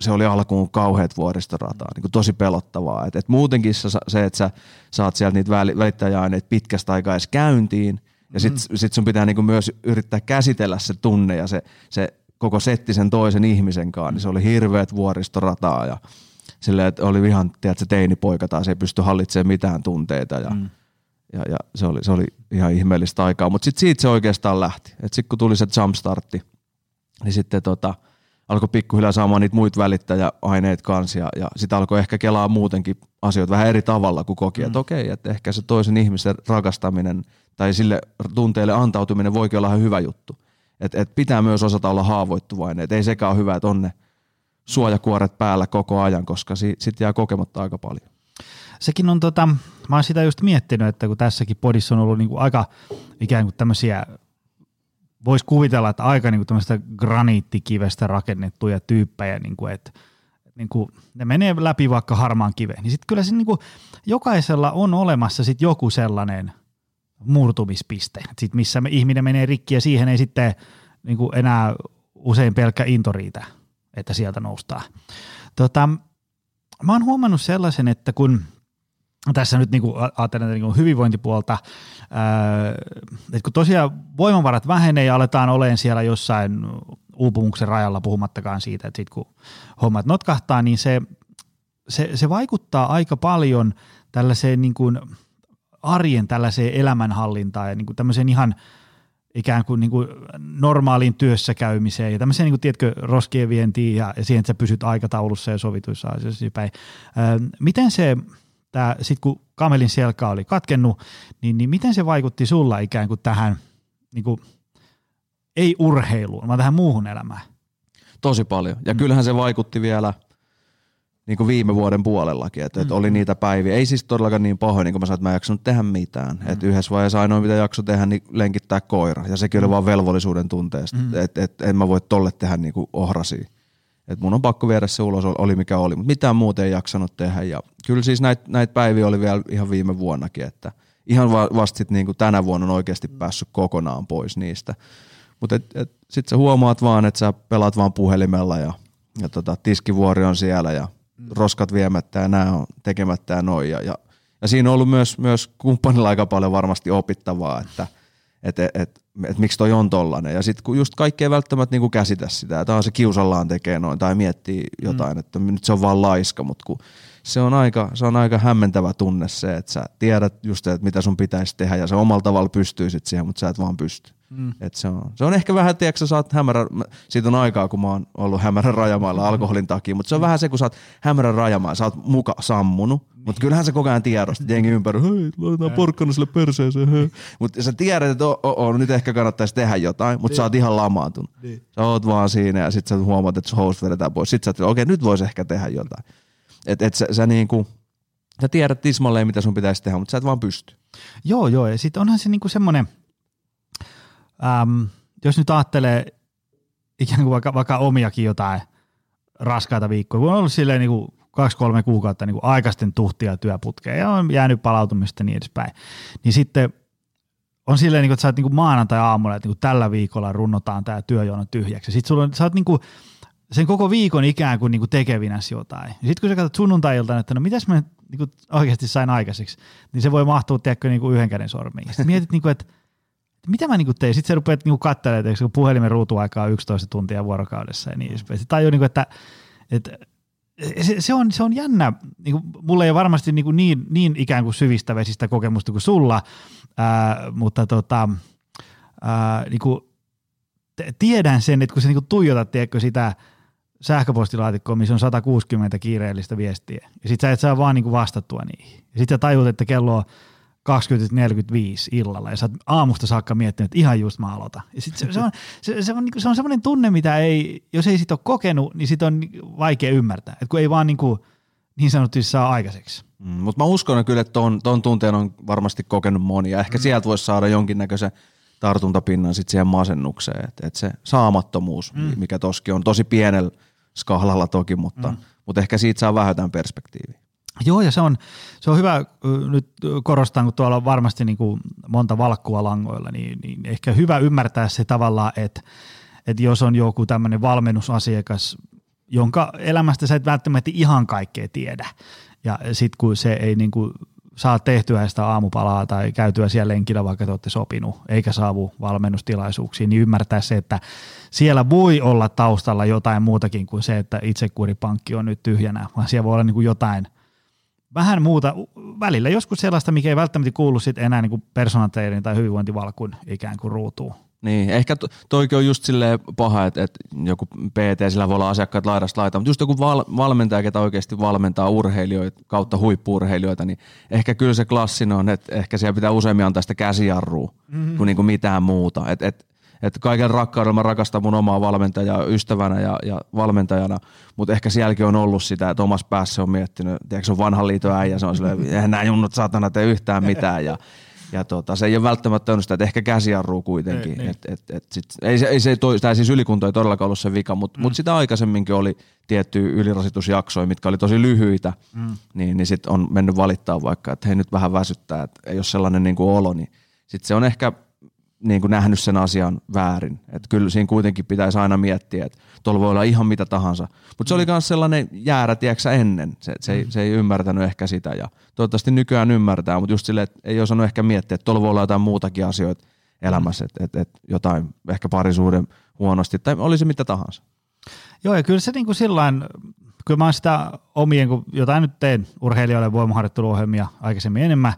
se oli alkuun kauheat vuoristorataa, niin kuin tosi pelottavaa. Et, et muutenkin se, että sä saat sieltä niitä välittäjäaineita pitkästä aikaa edes käyntiin, ja sitten mm. sit sun pitää niinku myös yrittää käsitellä se tunne ja se, se koko setti sen toisen ihmisen kanssa, niin se oli hirveät vuoristorataa ja silleen, että oli ihan, tiedätkö, teinipoika taas ei pysty hallitsemaan mitään tunteita ja, mm. ja, ja se, oli, se oli ihan ihmeellistä aikaa. Mutta sitten siitä se oikeastaan lähti. Sitten kun tuli se jumpstartti, niin sitten tota, alkoi pikkuhiljaa saamaan niitä muita välittäjäaineita kanssa ja, ja sitten alkoi ehkä kelaa muutenkin asioita vähän eri tavalla kuin koki, mm. että okei, että ehkä se toisen ihmisen rakastaminen tai sille tunteelle antautuminen voikin olla ihan hyvä juttu. Että et pitää myös osata olla haavoittuvainen, että ei sekään ole hyvä, että on ne – suojakuoret päällä koko ajan, koska sitten sit jää kokematta aika paljon. Sekin on, tota, mä oon sitä just miettinyt, että kun tässäkin podissa on ollut niinku aika ikään kuin tämmöisiä, voisi kuvitella, että aika niinku tämmöistä graniittikivestä rakennettuja tyyppejä, niinku, että niin kuin, ne menee läpi vaikka harmaan kiveen, niin sitten kyllä se niin kuin, jokaisella on olemassa sit joku sellainen murtumispiste, sit missä me, ihminen menee rikki ja siihen ei sitten niin kuin enää usein pelkkä into riitä, että sieltä noustaan. Tota, mä oon huomannut sellaisen, että kun tässä nyt niin kuin ajattelen niin kuin hyvinvointipuolta, että kun tosiaan voimavarat vähenee ja aletaan olemaan siellä jossain uupumuksen rajalla puhumattakaan siitä, että sit kun hommat notkahtaa, niin se, se, se vaikuttaa aika paljon tällaiseen niin kuin arjen tällaiseen elämänhallintaan ja niin kuin tämmöiseen ihan ikään kuin, niin kuin normaaliin työssä käymiseen ja tämmöiseen, niin kuin, tiedätkö, roskien vientiin ja, ja siihen, että sä pysyt aikataulussa ja sovituissa asioissa päin. Ö, miten se, sitten kun kamelin selkä oli katkennut, niin, niin miten se vaikutti sulla ikään kuin tähän niin kuin – ei urheiluun, vaan tähän muuhun elämään. Tosi paljon. Ja mm. kyllähän se vaikutti vielä niin kuin viime vuoden puolellakin, että, mm. oli niitä päiviä. Ei siis todellakaan niin pahoin, niin kuin mä sanoin, että mä en jaksanut tehdä mitään. Mm. Että yhdessä vaiheessa ainoa, mitä jakso tehdä, niin lenkittää koira. Ja sekin oli mm. vaan velvollisuuden tunteesta. Mm. Että et, en mä voi tolle tehdä niin kuin ohrasi. Että mun on pakko viedä se ulos, oli mikä oli. Mutta mitään muuta ei jaksanut tehdä. Ja kyllä siis näitä näit päiviä oli vielä ihan viime vuonnakin, että ihan vasta sitten niin tänä vuonna on oikeasti päässyt kokonaan pois niistä. Mutta sitten sä huomaat vaan, että sä pelaat vaan puhelimella ja, ja tota, tiskivuori on siellä ja. Roskat viemättä ja nämä on tekemättä ja noin. Ja, ja, ja siinä on ollut myös, myös kumppanilla aika paljon varmasti opittavaa, että et, et, et, et miksi toi on tollanen. Ja sitten kun just kaikki ei välttämättä niinku käsitä sitä, että se kiusallaan tekee noin tai miettii jotain, mm. että nyt se on vaan laiska, mutta kun se on, aika, se on aika hämmentävä tunne se, että sä tiedät just, että mitä sun pitäisi tehdä ja se omalla tavalla pystyisit siihen, mutta sä et vaan pysty. Mm. Et se, on, se on ehkä vähän, tiedätkö, sä oot hämärä, siitä on aikaa, kun mä oon ollut hämärän rajamailla alkoholin takia, mutta se on mm. vähän se, kun sä oot hämärän rajamailla, sä oot muka sammunut, mm. mutta kyllähän se koko ajan tiedostat, jengi ympäri, hei, laitetaan porkkana sille perseeseen. Mutta sä tiedät, että oh, oh, oh, nyt ehkä kannattaisi tehdä jotain, mutta sä oot ihan lamaantunut. Niin. Sä oot vaan siinä ja sit sä huomaat, että host vedetään pois. Sit sä oot, okei, okay, nyt vois ehkä tehdä jotain. Että et sä, sä niinku, sä tiedät tismalleen, mitä sun pitäisi tehdä, mutta sä et vaan pysty. Joo, joo, ja sitten onhan se niinku semmoinen – äm, jos nyt ajattelee ikään kuin vaikka, vaikka omiakin jotain raskaita viikkoja, kun on ollut silleen niin kuin kaksi-kolme kuukautta niin kuin aikaisten tuhtia työputkeen ja on jäänyt palautumista niin edespäin, niin sitten on silleen, niin kuin, että sä oot niin maanantai-aamulla, että niin tällä viikolla runnotaan tämä työjono tyhjäksi. Sitten sulla on, sä oot niin kuin, sen koko viikon ikään kuin, niin kuin tekevinässä jotain. Sitten kun sä katsot sunnuntai että no mitäs mä niin kuin oikeasti sain aikaiseksi, niin se voi mahtua tiedätkö, niin kuin yhden käden sormiin. Sitten mietit, niin kuin, että mitä mä niinku tein? Sitten sä rupeat niinku katselemaan, että puhelimen ruutuaikaa on 11 tuntia vuorokaudessa ja niin edespäin. Sitten tajuu, niinku, että, että se, se, on, se on jännä. Niin mulla ei ole varmasti niin, niin, niin ikään kuin syvistä vesistä kokemusta kuin sulla, ää, mutta tota, ää, niin kuin, tiedän sen, että kun sä niin tuijotat tiedätkö, sitä sähköpostilaatikkoa, missä on 160 kiireellistä viestiä, ja sit sä et saa vaan niin kuin vastattua niihin. Ja sit sä tajut, että kello on 20.45 illalla ja sä oot aamusta saakka miettinyt, että ihan just mä aloitan. Ja sit se, se, on, se, se, on, niinku, se on semmoinen tunne, mitä ei, jos ei sit ole kokenut, niin sit on vaikea ymmärtää, että kun ei vaan niin, kuin, niin sanotusti saa aikaiseksi. Mm, Mutta mä uskon kyllä, että ton, ton tunteen on varmasti kokenut monia. Ehkä mm. sieltä voisi saada jonkinnäköisen tartuntapinnan sit siihen masennukseen. Että et se saamattomuus, mm. mikä toski on tosi pienellä skaalalla toki, mutta, mm. mutta ehkä siitä saa vähän jotain perspektiiviä. Joo, ja se on, se on hyvä nyt korostaa, kun tuolla on varmasti niin kuin monta valkkua langoilla, niin, niin ehkä hyvä ymmärtää se tavallaan, että, että jos on joku tämmöinen valmennusasiakas, jonka elämästä sä et välttämättä ihan kaikkea tiedä, ja sitten kun se ei niin kuin saa tehtyä sitä aamupalaa tai käytyä siellä lenkillä, vaikka te olette sopinut, eikä saavu valmennustilaisuuksiin, niin ymmärtää se, että siellä voi olla taustalla jotain muutakin kuin se, että itsekuripankki on nyt tyhjänä, vaan siellä voi olla niin kuin jotain – vähän muuta, välillä joskus sellaista, mikä ei välttämättä kuulu sit enää niin personateerin tai hyvinvointivalkun ikään kuin ruutuun. Niin, ehkä to, toikin on just silleen paha, että, että joku PT, sillä voi olla asiakkaat laidasta laita, mutta just joku val, valmentaja, ketä oikeasti valmentaa urheilijoita kautta huippuurheilijoita, niin ehkä kyllä se klassinen on, että ehkä siellä pitää useammin antaa sitä käsijarrua mm-hmm. kuin, niin kuin mitään muuta. Et, et, että kaiken rakkaudella mä rakastan mun omaa valmentajaa ystävänä ja, ja valmentajana, mutta ehkä sielläkin on ollut sitä, että omassa päässä on miettinyt, tiedätkö, se on vanhan liiton äijä, se on silleen, eihän nämä junnut saatana tee yhtään mitään ja Ja tota, se ei ole välttämättä onnistu, että ehkä käsijarruu kuitenkin. Niin, niin. Et, et, et sit, ei, se, ei se, toi, tämä siis ylikunto ei todellakaan ollut se vika, mutta mm. mut sitä aikaisemminkin oli tiettyjä ylirasitusjaksoja, mitkä oli tosi lyhyitä, mm. niin, niin sitten on mennyt valittaa vaikka, että hei nyt vähän väsyttää, että ei ole sellainen niin kuin olo, niin sitten se on ehkä niin kuin nähnyt sen asian väärin. Että kyllä siinä kuitenkin pitäisi aina miettiä, että tuolla voi olla ihan mitä tahansa. Mutta se oli myös sellainen jäärä, tiedätkö ennen. Se, se, ei, se ei ymmärtänyt ehkä sitä ja toivottavasti nykyään ymmärtää, mutta just silleen, että ei osannut ehkä miettiä, että tuolla voi olla jotain muutakin asioita elämässä, että et, et jotain ehkä parisuuden huonosti tai oli se mitä tahansa. Joo, ja kyllä se niin kuin sillain, kyllä mä oon sitä omien, kun jotain nyt teen urheilijoille voimaharjoitteluohjelmia aikaisemmin enemmän,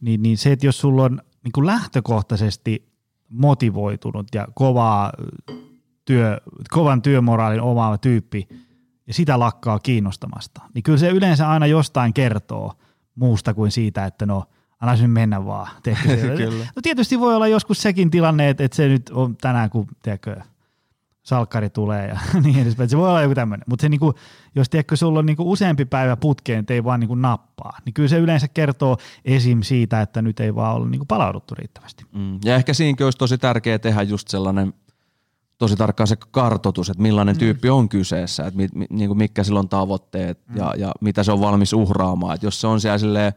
niin, niin se, että jos sulla on niin kuin lähtökohtaisesti motivoitunut ja kovaa työ, kovan työmoraalin omaava tyyppi ja sitä lakkaa kiinnostamasta, niin kyllä se yleensä aina jostain kertoo muusta kuin siitä, että no anna sen mennä vaan. <laughs> kyllä. No tietysti voi olla joskus sekin tilanne, että, että se nyt on tänään, kun tiedätkö, salkkari tulee ja <laughs> niin edespäin. Se voi olla joku tämmöinen. Mutta se niinku, jos tiedätkö, sulla on niinku useampi päivä putkeen, ei vaan niinku nappaa, niin kyllä se yleensä kertoo esim. siitä, että nyt ei vaan ole niinku palauduttu riittävästi. Mm. Ja ehkä siinäkin olisi tosi tärkeää tehdä just sellainen tosi tarkkaan se kartotus, että millainen mm. tyyppi on kyseessä, että mi, mi, niinku mitkä sillä on tavoitteet mm. ja, ja mitä se on valmis uhraamaan. Et jos se on siellä silleen,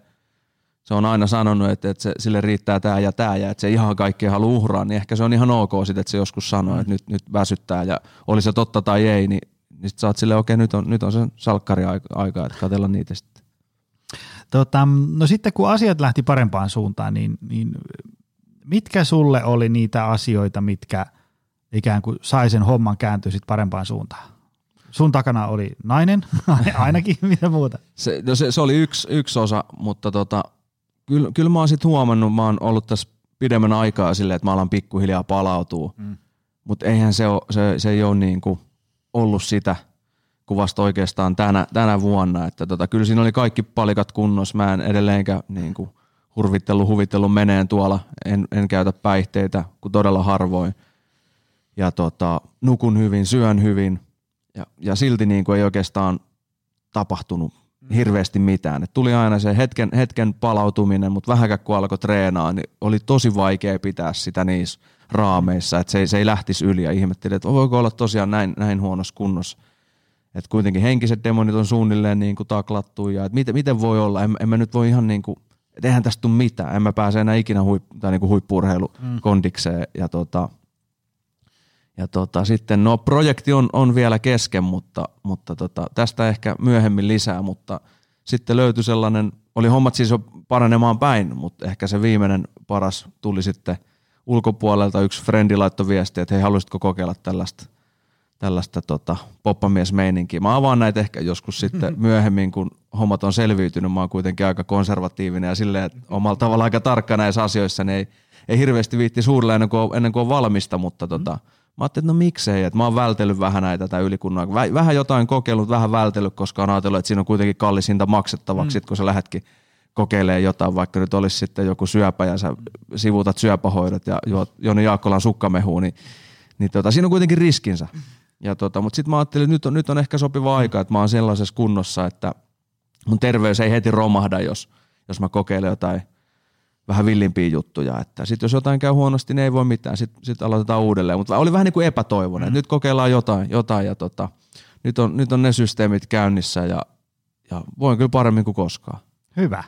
se on aina sanonut, että, että se, sille riittää tämä ja tämä ja että se ihan kaikkea haluaa uhraa, niin ehkä se on ihan ok sit, että se joskus sanoo, että nyt, nyt väsyttää ja oli se totta tai ei, niin, niin sit sä oot silleen, okei, okay, nyt on, nyt on se salkkari aika, että katella niitä sitten. Tota, no sitten kun asiat lähti parempaan suuntaan, niin, niin mitkä sulle oli niitä asioita, mitkä ikään kuin sai sen homman kääntyä sitten parempaan suuntaan? Sun takana oli nainen, <laughs> ainakin, mitä muuta? Se, no se, se oli yksi, yksi osa, mutta tota, kyllä, kyllä mä oon sitten huomannut, mä oon ollut tässä pidemmän aikaa silleen, että mä alan pikkuhiljaa palautua. Mm. Mutta eihän se, ole, se, se ei ole niin kuin ollut sitä kuvasta oikeastaan tänä, tänä vuonna. Että tota, kyllä siinä oli kaikki palikat kunnossa. Mä en edelleenkään niin kuin hurvittelu, huvittelu meneen tuolla. En, en käytä päihteitä kuin todella harvoin. Ja tota, nukun hyvin, syön hyvin. Ja, ja silti niin kuin ei oikeastaan tapahtunut hirveästi mitään. Et tuli aina se hetken, hetken palautuminen, mutta vähänkään kun alkoi treenaa, niin oli tosi vaikea pitää sitä niissä raameissa, että se, ei, se ei lähtisi yli ja ihmetteli, että voiko olla tosiaan näin, näin huonossa kunnossa. Että kuitenkin henkiset demonit on suunnilleen niin kuin taklattu ja että miten, miten voi olla, en, en mä nyt voi ihan niin kuin, että eihän tästä tule mitään, en mä pääse enää ikinä huip, tai niin kuin huippurheilukondikseen mm. ja tota, ja tota, sitten no projekti on, on vielä kesken, mutta, mutta tota, tästä ehkä myöhemmin lisää, mutta sitten löytyi sellainen, oli hommat siis jo paranemaan päin, mutta ehkä se viimeinen paras tuli sitten ulkopuolelta. Yksi frendi laittoi viestiä, että hei, haluaisitko kokeilla tällaista, tällaista tota, poppamiesmeininkiä. Mä avaan näitä ehkä joskus sitten mm-hmm. myöhemmin, kun hommat on selviytynyt. Mä oon kuitenkin aika konservatiivinen ja silleen, että omalla tavalla aika tarkka näissä asioissa, niin ei, ei hirveästi viitti suurella ennen kuin on, ennen kuin on valmista, mutta tota, mm-hmm Mä ajattelin, että no miksei, että mä oon vältellyt vähän näitä tätä ylikunnan. Vähän jotain kokeillut, vähän vältellyt, koska on ajatellut, että siinä on kuitenkin kallis hinta maksettavaksi, mm. kun sä lähdetkin kokeilemaan jotain, vaikka nyt olisi sitten joku syöpä ja sä sivuutat syöpähoidot ja Joni Jaakkolan sukkamehu, niin, niin tota, siinä on kuitenkin riskinsä. Ja tota, mutta sitten mä ajattelin, että nyt on, nyt on ehkä sopiva aika, että mä oon sellaisessa kunnossa, että mun terveys ei heti romahda, jos, jos mä kokeilen jotain – vähän villimpiä juttuja. Että sitten jos jotain käy huonosti, niin ei voi mitään. Sitten sit aloitetaan uudelleen. Mutta oli vähän niin kuin epätoivoinen. Mm. Nyt kokeillaan jotain, jotain ja tota, nyt, on, nyt on ne systeemit käynnissä ja, ja voin kyllä paremmin kuin koskaan. Hyvä.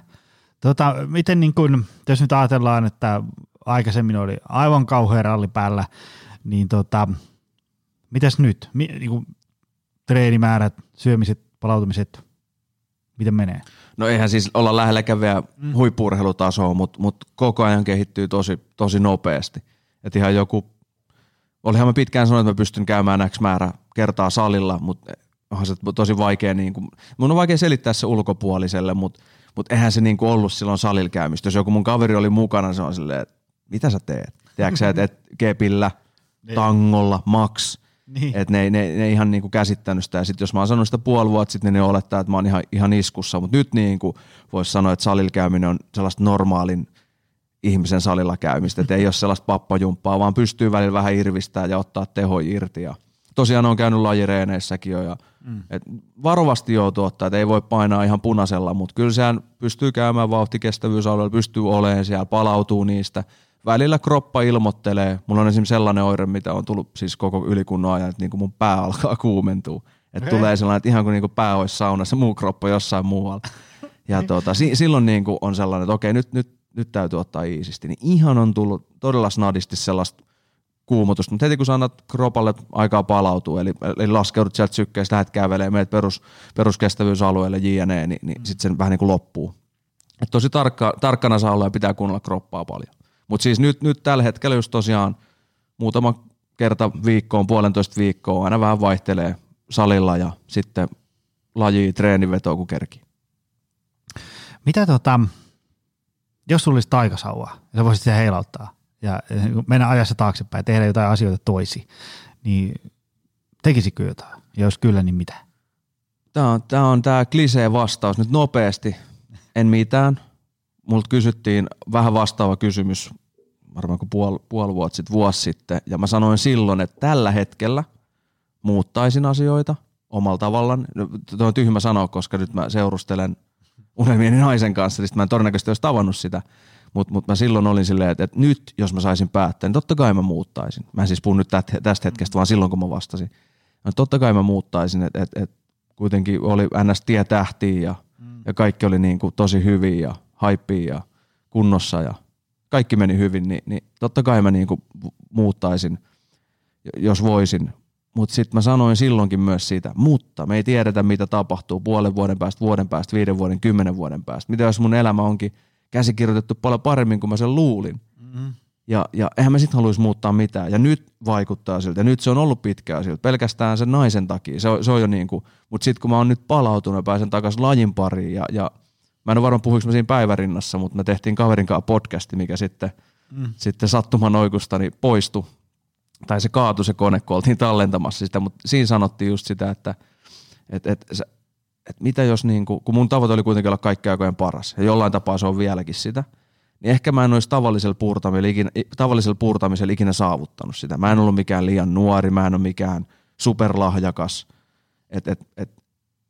Tota, miten niin kun, jos nyt ajatellaan, että aikaisemmin oli aivan kauhean ralli päällä, niin tota, mitäs nyt? Mi, niin kuin, treenimäärät, syömiset, palautumiset, miten menee? No eihän siis olla lähelläkään vielä mm. huippuurheilutasoa, mutta mut koko ajan kehittyy tosi, tosi nopeasti. Et ihan joku, olihan mä pitkään sanonut, että mä pystyn käymään X määrä kertaa salilla, mutta onhan se tosi vaikea, niin kuin, mun on vaikea selittää se ulkopuoliselle, mutta mut eihän se niin kuin ollut silloin salilla käymistä. Jos joku mun kaveri oli mukana, se on silleen, että mitä sä teet? Tiedätkö että et kepillä, niin. tangolla, maks – niin. Että ne, ne, ne ihan niinku käsittänyt sitä. Ja sitten jos mä oon sanonut sitä puoli vuotta sitten, niin ne olettaa, että mä oon ihan, ihan iskussa. Mutta nyt niinku voisi sanoa, että salilla käyminen on sellaista normaalin ihmisen salilla käymistä. Että ei ole sellaista pappajumppaa, vaan pystyy välillä vähän irvistää ja ottaa teho irti. Ja tosiaan on käynyt lajireeneissäkin jo ja mm. et varovasti joutuu ottaa, että ei voi painaa ihan punaisella, mutta kyllä sehän pystyy käymään vauhtikestävyysalueella, pystyy olemaan siellä, palautuu niistä. Välillä kroppa ilmoittelee. Mulla on esimerkiksi sellainen oire, mitä on tullut siis koko ylikunnon ajan, että niin kuin mun pää alkaa kuumentua. Että tulee sellainen, että ihan kuin, niin kuin pää olisi saunassa, muu kroppa jossain muualla. Ja tuota, si- silloin niin kuin on sellainen, että okei, nyt, nyt, nyt täytyy ottaa iisisti. Niin ihan on tullut todella snadisti sellaista kuumotusta, mutta heti kun sanat kropalle aikaa palautuu, eli, eli laskeudut sieltä sykkeestä, lähdet kävelemään, meet perus, peruskestävyysalueelle JNE, niin, niin sitten se vähän niin kuin loppuu. Et tosi tarkka, tarkkana saa olla ja pitää kuunnella kroppaa paljon. Mutta siis nyt, nyt tällä hetkellä just tosiaan muutama kerta viikkoon, puolentoista viikkoa, aina vähän vaihtelee salilla ja sitten laji treenivetoa kun kerki. Mitä tota, jos sulla olisi taikasauva ja sä voisit sitä heilauttaa ja mennä ajassa taaksepäin ja tehdä jotain asioita toisi, niin tekisikö jotain? Ja jos kyllä, niin mitä? Tämä on tämä on tää klisee vastaus nyt nopeasti. En mitään. Multa kysyttiin vähän vastaava kysymys varmaan kuin puoli, puoli vuotta sitten, vuosi sitten. Ja mä sanoin silloin, että tällä hetkellä muuttaisin asioita omalla tavallaan. No, Tuo on tyhmä sanoa, koska nyt mä seurustelen unelmieni naisen kanssa, niin mä en todennäköisesti olisi tavannut sitä. Mutta mut mä silloin olin silleen, että, että nyt jos mä saisin päättää, niin totta kai mä muuttaisin. Mä en siis puhun nyt tästä hetkestä, vaan silloin kun mä vastasin. No, totta kai mä muuttaisin, että, että, että kuitenkin oli ns. tie tähtiin ja, mm. ja kaikki oli niin kuin tosi hyvin ja haippia ja kunnossa ja kaikki meni hyvin, niin, niin totta kai mä niin kuin muuttaisin, jos voisin. Mutta sitten mä sanoin silloinkin myös siitä, mutta me ei tiedetä, mitä tapahtuu puolen vuoden päästä, vuoden päästä, viiden vuoden, kymmenen vuoden päästä. Mitä jos mun elämä onkin käsikirjoitettu paljon paremmin kuin mä sen luulin. Mm-hmm. Ja, ja eihän mä sitten haluaisi muuttaa mitään. Ja nyt vaikuttaa siltä. Ja nyt se on ollut pitkään siltä. Pelkästään sen naisen takia. Se on, se on jo niin kuin, mutta sitten kun mä oon nyt palautunut ja pääsen takaisin lajin pariin. Ja, ja mä en ole varma puhuinko mä siinä päivärinnassa, mutta me tehtiin kaverin kanssa podcasti, mikä sitten, mm. sitten sattuman oikustani poistui. Tai se kaatui se kone, kun oltiin tallentamassa sitä. Mutta siinä sanottiin just sitä, että et, et, että mitä jos, niin kuin, kun mun tavoite oli kuitenkin olla kaikkien aikojen paras, ja jollain tapaa se on vieläkin sitä, niin ehkä mä en olisi tavallisella puurtamisella ikinä, tavallisella puurtamisella ikinä saavuttanut sitä. Mä en ollut mikään liian nuori, mä en ole mikään superlahjakas. Et, et, et,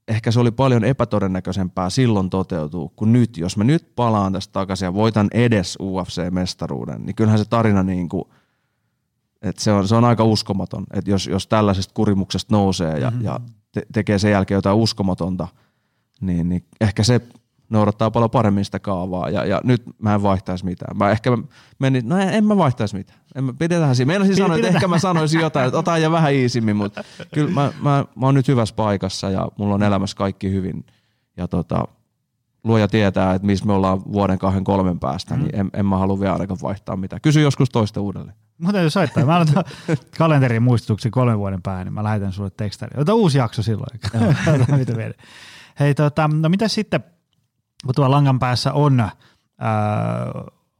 ehkä se oli paljon epätodennäköisempää silloin toteutuu kuin nyt. Jos mä nyt palaan tästä takaisin ja voitan edes UFC-mestaruuden, niin kyllähän se tarina niin kuin, että se on, se on aika uskomaton, että jos, jos tällaisesta kurimuksesta nousee ja, mm-hmm. ja te- tekee sen jälkeen jotain uskomatonta, niin, niin ehkä se noudattaa paljon paremmin sitä kaavaa. Ja, ja nyt mä en vaihtaisi mitään. Mä ehkä menin, no en, en mä vaihtaisi mitään. En mä, pidetään siinä. Meinasin sanoa, että ehkä mä sanoisin jotain, että otan ja vähän iisimmin, mutta kyllä mä, mä, mä oon nyt hyvässä paikassa ja mulla on elämässä kaikki hyvin. Ja tota, luoja tietää, että missä me ollaan vuoden, kahden, kolmen päästä, mm. niin en, en mä halua vielä ainakaan vaihtaa mitään. Kysy joskus toista uudelleen. Mä täytyy soittaa. Mä annan <laughs> kalenterin muistutuksen kolmen vuoden päähän, niin mä lähetän sulle tekstari. Ota uusi jakso silloin. <laughs> mitä Hei, tota, no mitä sitten, kun tuolla langan päässä on äh,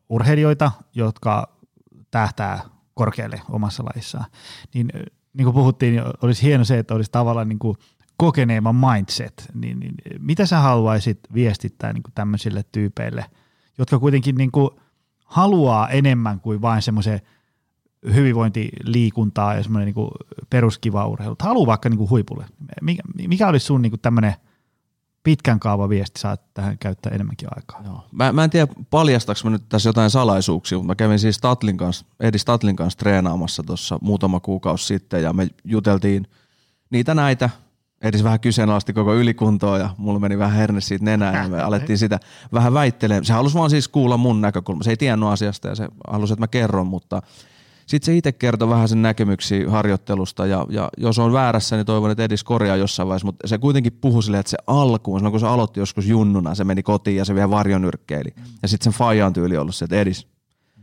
urheilijoita, jotka tähtää korkealle omassa lajissaan, niin niin kuin puhuttiin, olisi hieno se, että olisi tavallaan niin kuin kokeneemman mindset, niin, niin mitä sä haluaisit viestittää niin kuin tämmöisille tyypeille, jotka kuitenkin niin kuin haluaa enemmän kuin vain semmoisen – hyvinvointiliikuntaa ja semmoinen niin peruskiva urheilu. Haluaa vaikka niin kuin huipulle. Mikä, mikä olisi sun niin tämmöinen pitkän kaava viesti, saat tähän käyttää enemmänkin aikaa? Joo. Mä, mä en tiedä, paljastaks mä nyt tässä jotain salaisuuksia, mutta mä kävin siis Statlin kanssa, Edi Statlin kanssa treenaamassa tuossa muutama kuukausi sitten ja me juteltiin niitä näitä, edes vähän kyseenalaisti koko ylikuntoa ja mulla meni vähän herne siitä nenään ja me alettiin sitä vähän väittelemään. Se halusi vaan siis kuulla mun näkökulma. Se ei tiennyt asiasta ja se halusi, että mä kerron, mutta sitten se itse kertoi vähän sen näkemyksiä harjoittelusta ja, ja jos on väärässä, niin toivon, että Edis korjaa jossain vaiheessa, mutta se kuitenkin puhui silleen, että se alkuun, silloin kun se aloitti joskus junnuna, se meni kotiin ja se vielä varjonyrkkeili. Ja sitten sen Fajan tyyli ollut se, että Edis,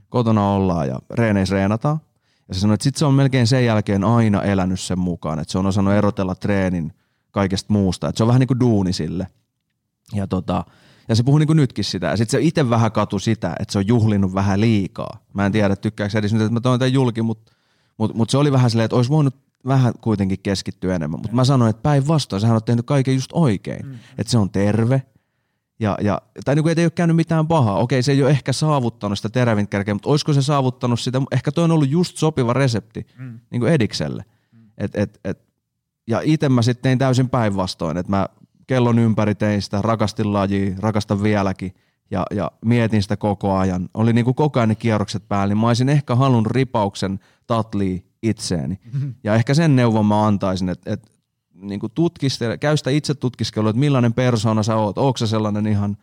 kotona ollaan ja reeneis reenataan. Ja se sanoi, että sitten se on melkein sen jälkeen aina elänyt sen mukaan, että se on osannut erotella treenin kaikesta muusta, että se on vähän niin kuin duuni sille. Ja tota, ja se puhuu niin kuin nytkin sitä. Ja sitten se itse vähän katu sitä, että se on juhlinut vähän liikaa. Mä en tiedä, tykkääkö edes nyt, että mä toin tämän julki, mutta mut, mut se oli vähän silleen, että olisi voinut vähän kuitenkin keskittyä enemmän. Mutta mä sanoin, että päinvastoin, sehän on tehnyt kaiken just oikein. Mm. Että se on terve, ja, ja, tai niin kuin, ei ole käynyt mitään pahaa. Okei, se ei ole ehkä saavuttanut sitä terävintä kärkeä, mutta olisiko se saavuttanut sitä? Ehkä toi on ollut just sopiva resepti mm. niin kuin Edikselle. Mm. Et, et, et, ja itse mä sitten tein täysin päinvastoin, että mä kellon ympäri tein sitä, rakastin lajia, rakastan vieläkin ja, ja mietin sitä koko ajan. Oli niin kuin koko ajan ne kierrokset päällä, niin mä olisin ehkä halunnut ripauksen tatliin itseeni. Mm-hmm. Ja ehkä sen neuvon mä antaisin, että, että niin kuin tutkistele, käy sitä itse tutkiskelua, että millainen persona sä oot, onko sä sellainen ihan,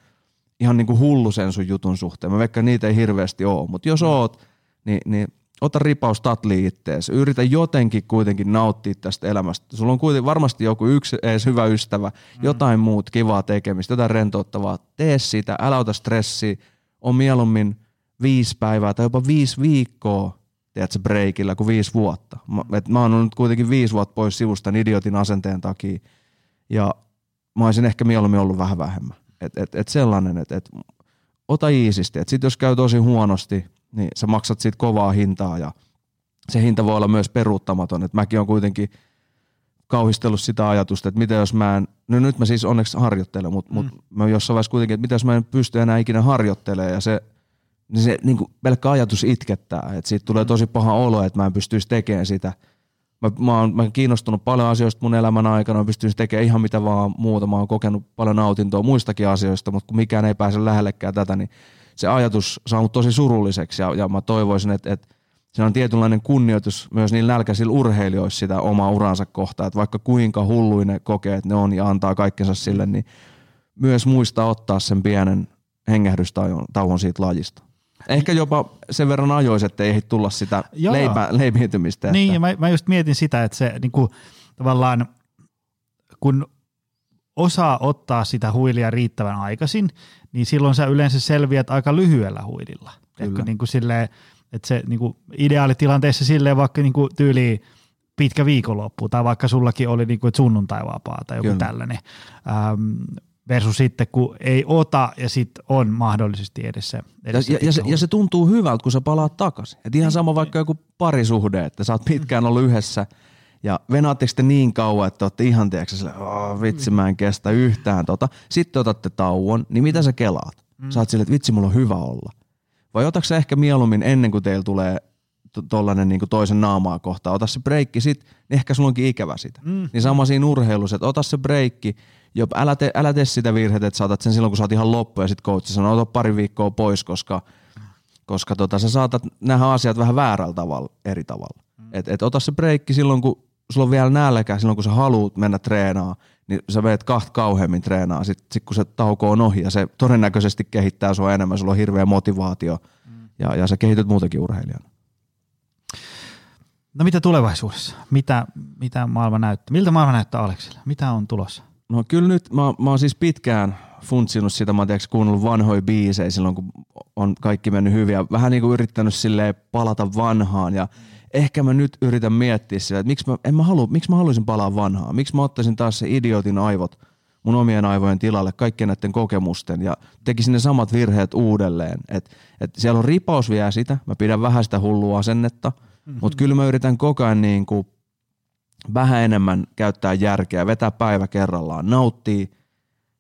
ihan niin kuin hullu sen sun jutun suhteen. Mä vaikka niitä ei hirveästi ole, mutta jos oot, niin, niin ota ripaus tatli ittees. Yritä jotenkin kuitenkin nauttia tästä elämästä. Sulla on kuitenkin varmasti joku yksi edes hyvä ystävä, mm. jotain muut kivaa tekemistä, jotain rentouttavaa. Tee sitä, älä ota stressiä. On mieluummin viisi päivää tai jopa viisi viikkoa tiedätkö, breikillä kuin viisi vuotta. Mä, et mä oon nyt kuitenkin viisi vuotta pois sivusta idiotin asenteen takia. Ja mä olisin ehkä mieluummin ollut vähän vähemmän. Et, et, et sellainen, että et, ota iisisti. Sitten jos käy tosi huonosti, niin sä maksat siitä kovaa hintaa ja se hinta voi olla myös peruuttamaton. Et mäkin on kuitenkin kauhistellut sitä ajatusta, että mitä jos mä en, no nyt mä siis onneksi harjoittelen, mutta mm. mut mä jossain vaiheessa kuitenkin, että mitä jos mä en pysty enää ikinä harjoittelemaan ja se, niin se niin kuin pelkkä ajatus itkettää, että siitä tulee mm. tosi paha olo, että mä en pystyisi tekemään sitä. Mä, mä, oon, mä oon kiinnostunut paljon asioista mun elämän aikana, mä pystyisin tekemään ihan mitä vaan muuta, mä oon kokenut paljon nautintoa muistakin asioista, mutta kun mikään ei pääse lähellekään tätä, niin se ajatus saa mut tosi surulliseksi ja, ja mä toivoisin, että, että siinä on tietynlainen kunnioitus myös niin nälkäisillä urheilijoissa sitä omaa uransa kohtaan, että vaikka kuinka hulluin ne kokee, että ne on ja antaa kaikkensa sille, niin myös muistaa ottaa sen pienen hengähdystauon siitä lajista. Ehkä jopa sen verran ajois, että ei tulla sitä leipä, leipiytymistä. Niin, että... mä, mä just mietin sitä, että se niin kuin, tavallaan kun osaa ottaa sitä huilia riittävän aikaisin, niin silloin sä yleensä selviät aika lyhyellä huililla. Kyllä. Niin kuin silleen, että se niin kuin ideaalitilanteessa silleen vaikka niin kuin tyyli pitkä viikonloppu, tai vaikka sullakin oli niin kuin, sunnuntai vapaa tai joku Kyllä. tällainen, ähm, versus sitten kun ei ota ja sitten on mahdollisesti edessä. edessä ja, ja, se, ja se tuntuu hyvältä, kun sä palaat takaisin. Et ihan sama vaikka joku parisuhde, että sä oot pitkään ollut yhdessä – ja venaatteko te niin kauan, että olette ihan tiedätkö sille, oh, vitsi mä en kestä yhtään tota. Sitten otatte tauon, niin mitä sä kelaat? Mm. Sä oot silleen, että vitsi mulla on hyvä olla. Vai otatko sä ehkä mieluummin ennen kuin teillä tulee tollanen niin toisen naamaa kohtaan, ota se breikki sit, niin ehkä sulla onkin ikävä sitä. Mm. Niin sama siinä urheilussa, että ota se breikki, jo, älä, te, älä tee sitä virhettä, että saatat sen silloin, kun sä oot ihan loppu ja sit coach sanoo, ota pari viikkoa pois, koska, koska tota, sä saatat nähdä asiat vähän väärällä tavalla, eri tavalla. Mm. Et, et ota se breikki silloin, kun sulla on vielä nälkä silloin, kun sä haluat mennä treenaamaan, niin sä veet kahta kauheammin treenaa. Sitten sit kun se tauko on ohi ja se todennäköisesti kehittää sua enemmän, sulla on hirveä motivaatio mm. ja, ja sä kehityt muutenkin urheilijana. No mitä tulevaisuudessa? Mitä, mitä maailma näyttää? Miltä maailma näyttää Aleksille? Mitä on tulossa? No kyllä nyt, mä, mä oon siis pitkään funtsinut sitä, mä oon kuunnellut vanhoja biisejä silloin, kun on kaikki mennyt hyvin ja vähän niin kuin yrittänyt silleen palata vanhaan ja mm ehkä mä nyt yritän miettiä sitä, että miksi mä, en mä halu, miksi mä haluaisin palaa vanhaa, miksi mä ottaisin taas se idiotin aivot mun omien aivojen tilalle kaikkien näiden kokemusten ja tekisin ne samat virheet uudelleen. Et, et siellä on ripaus vielä sitä, mä pidän vähän sitä hullua asennetta, mm-hmm. mutta kyllä mä yritän koko ajan niin kuin vähän enemmän käyttää järkeä, vetää päivä kerrallaan, nauttii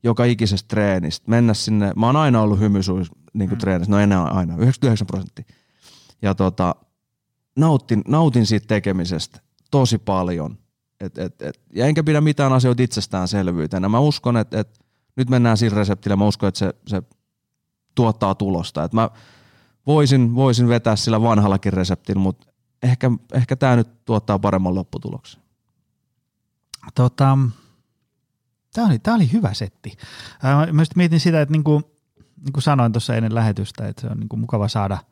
joka ikisestä treenistä, mennä sinne. Mä oon aina ollut hymysuus niin kuin mm. treenissä, no enää aina, 99 prosenttia. Ja tota, nautin, nautin siitä tekemisestä tosi paljon. Et, et, et, ja enkä pidä mitään asioita itsestäänselvyytenä. Mä uskon, että et, nyt mennään sillä reseptillä. Mä uskon, että se, se tuottaa tulosta. Et mä voisin, voisin vetää sillä vanhallakin reseptillä, mutta ehkä, ehkä tämä nyt tuottaa paremman lopputuloksen. Tota, tämä oli, oli hyvä setti. Mä mietin sitä, että niinku, niin kuin sanoin tuossa ennen lähetystä, että se on niinku mukava saada –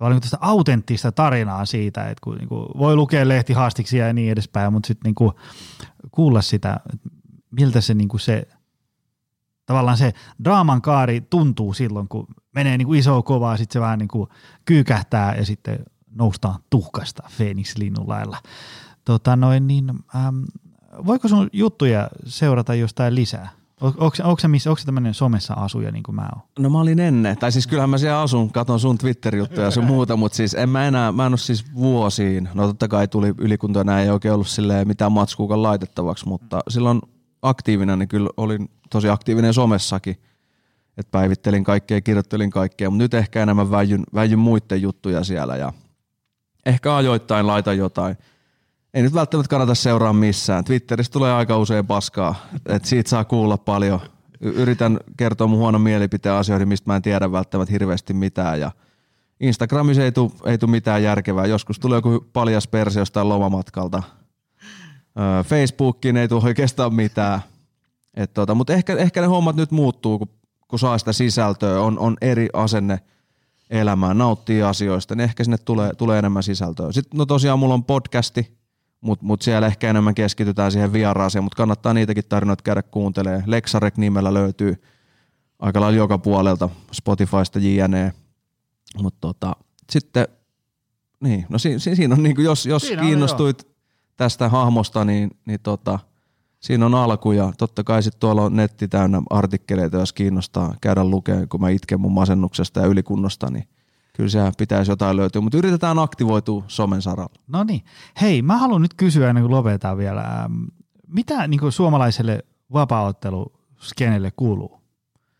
niin tästä autenttista tarinaa siitä, että kun niin kuin voi lukea lehtihaastiksia ja niin edespäin, mutta sitten niin kuulla sitä, miltä se, niin kuin se tavallaan se draaman kaari tuntuu silloin, kun menee niin kuin iso kovaa, sitten se vähän niin kuin kyykähtää ja sitten noustaan tuhkasta Phoenix-linnun lailla. Tota noin, niin, ähm, voiko sun juttuja seurata jostain lisää? Onko, se, missä, tämmöinen somessa asuja niin kuin mä oon? No mä olin ennen, tai siis kyllähän mä siellä asun, katon sun Twitter-juttuja ja sun muuta, mutta siis en mä enää, mä en ole siis vuosiin, no totta kai tuli ylikuntoa, näin ei oikein ollut silleen mitään matskuukan laitettavaksi, mutta silloin aktiivinen, niin kyllä olin tosi aktiivinen somessakin, että päivittelin kaikkea, kirjoittelin kaikkea, mutta nyt ehkä enemmän väijyn, väijyn muiden juttuja siellä ja ehkä ajoittain laitan jotain – ei nyt välttämättä kannata seuraa missään. Twitterissä tulee aika usein paskaa, että siitä saa kuulla paljon. Yritän kertoa mun huono mielipiteen asioihin, mistä mä en tiedä välttämättä hirveästi mitään ja Instagramissa ei tule ei tuu mitään järkevää. Joskus tulee joku paljas persio jostain lomamatkalta. Facebookiin ei tule oikeastaan mitään. tota, Mutta ehkä, ehkä ne hommat nyt muuttuu, kun, kun saa sitä sisältöä, on, on eri asenne elämään, nauttii asioista, niin ehkä sinne tulee, tulee enemmän sisältöä. Sitten no tosiaan mulla on podcasti, mutta mut siellä ehkä enemmän keskitytään siihen vieraaseen, mutta kannattaa niitäkin tarinoita käydä kuuntelemaan. Lexarek nimellä löytyy aika lailla joka puolelta, Spotifysta JNE. Mutta tota, sitten, niin, no si, si, siinä on niin kuin, jos, jos siinä kiinnostuit on, tästä hahmosta, niin, niin tota, siinä on alku ja totta kai sitten tuolla on netti täynnä artikkeleita, jos kiinnostaa käydä lukemaan, kun mä itken mun masennuksesta ja ylikunnosta, niin kyllä siellä pitäisi jotain löytyä, mutta yritetään aktivoitua somen saralla. No niin. Hei, mä haluan nyt kysyä ennen kuin lopetetaan vielä, ähm, mitä niin kuin suomalaiselle vapaaotteluskenelle kuuluu?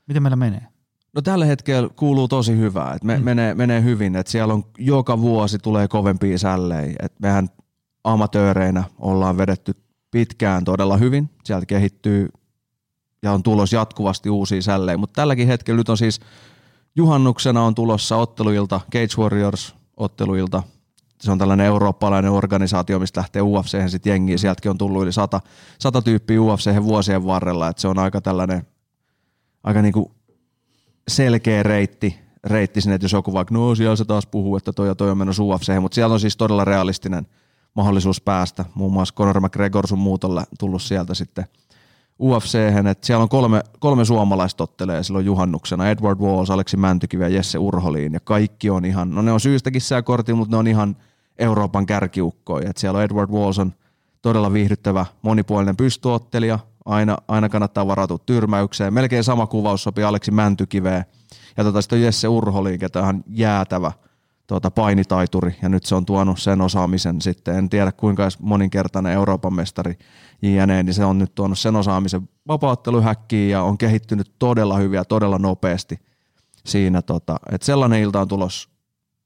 Miten meillä menee? No tällä hetkellä kuuluu tosi hyvää, että me, mm. menee, menee hyvin, että siellä on joka vuosi tulee kovempia sällejä, että mehän amatööreinä ollaan vedetty pitkään todella hyvin, sieltä kehittyy ja on tulos jatkuvasti uusia sällejä, mutta tälläkin hetkellä nyt on siis juhannuksena on tulossa otteluilta, Cage Warriors otteluilta, se on tällainen eurooppalainen organisaatio, mistä lähtee UFC sitten jengiin, sieltäkin on tullut yli sata, sata tyyppiä UFC vuosien varrella, että se on aika tällainen, aika niinku selkeä reitti, reitti sinne, että jos joku vaikka, no siellä se taas puhuu, että toi ja toi on menossa UFC, mutta siellä on siis todella realistinen mahdollisuus päästä. Muun muassa Conor McGregor sun muut tullut sieltä sitten ufc että siellä on kolme, kolme suomalaista ottelee silloin juhannuksena. Edward Walls, Aleksi Mäntykivi ja Jesse Urholiin. Ja kaikki on ihan, no ne on syystäkin sää kortti, mutta ne on ihan Euroopan kärkiukkoja. Et siellä on Edward Walls on todella viihdyttävä monipuolinen pystyottelija. Aina, aina kannattaa varautua tyrmäykseen. Melkein sama kuvaus sopii Aleksi Mäntykiveen. Ja tota, sitten on Jesse Urholiin, ketä on jäätävä – tuota, painitaituri ja nyt se on tuonut sen osaamisen sitten. En tiedä kuinka moninkertainen Euroopan mestari JNE, niin se on nyt tuonut sen osaamisen vapautteluhäkkiin ja on kehittynyt todella hyviä, todella nopeasti siinä. Tota, että sellainen ilta on tulos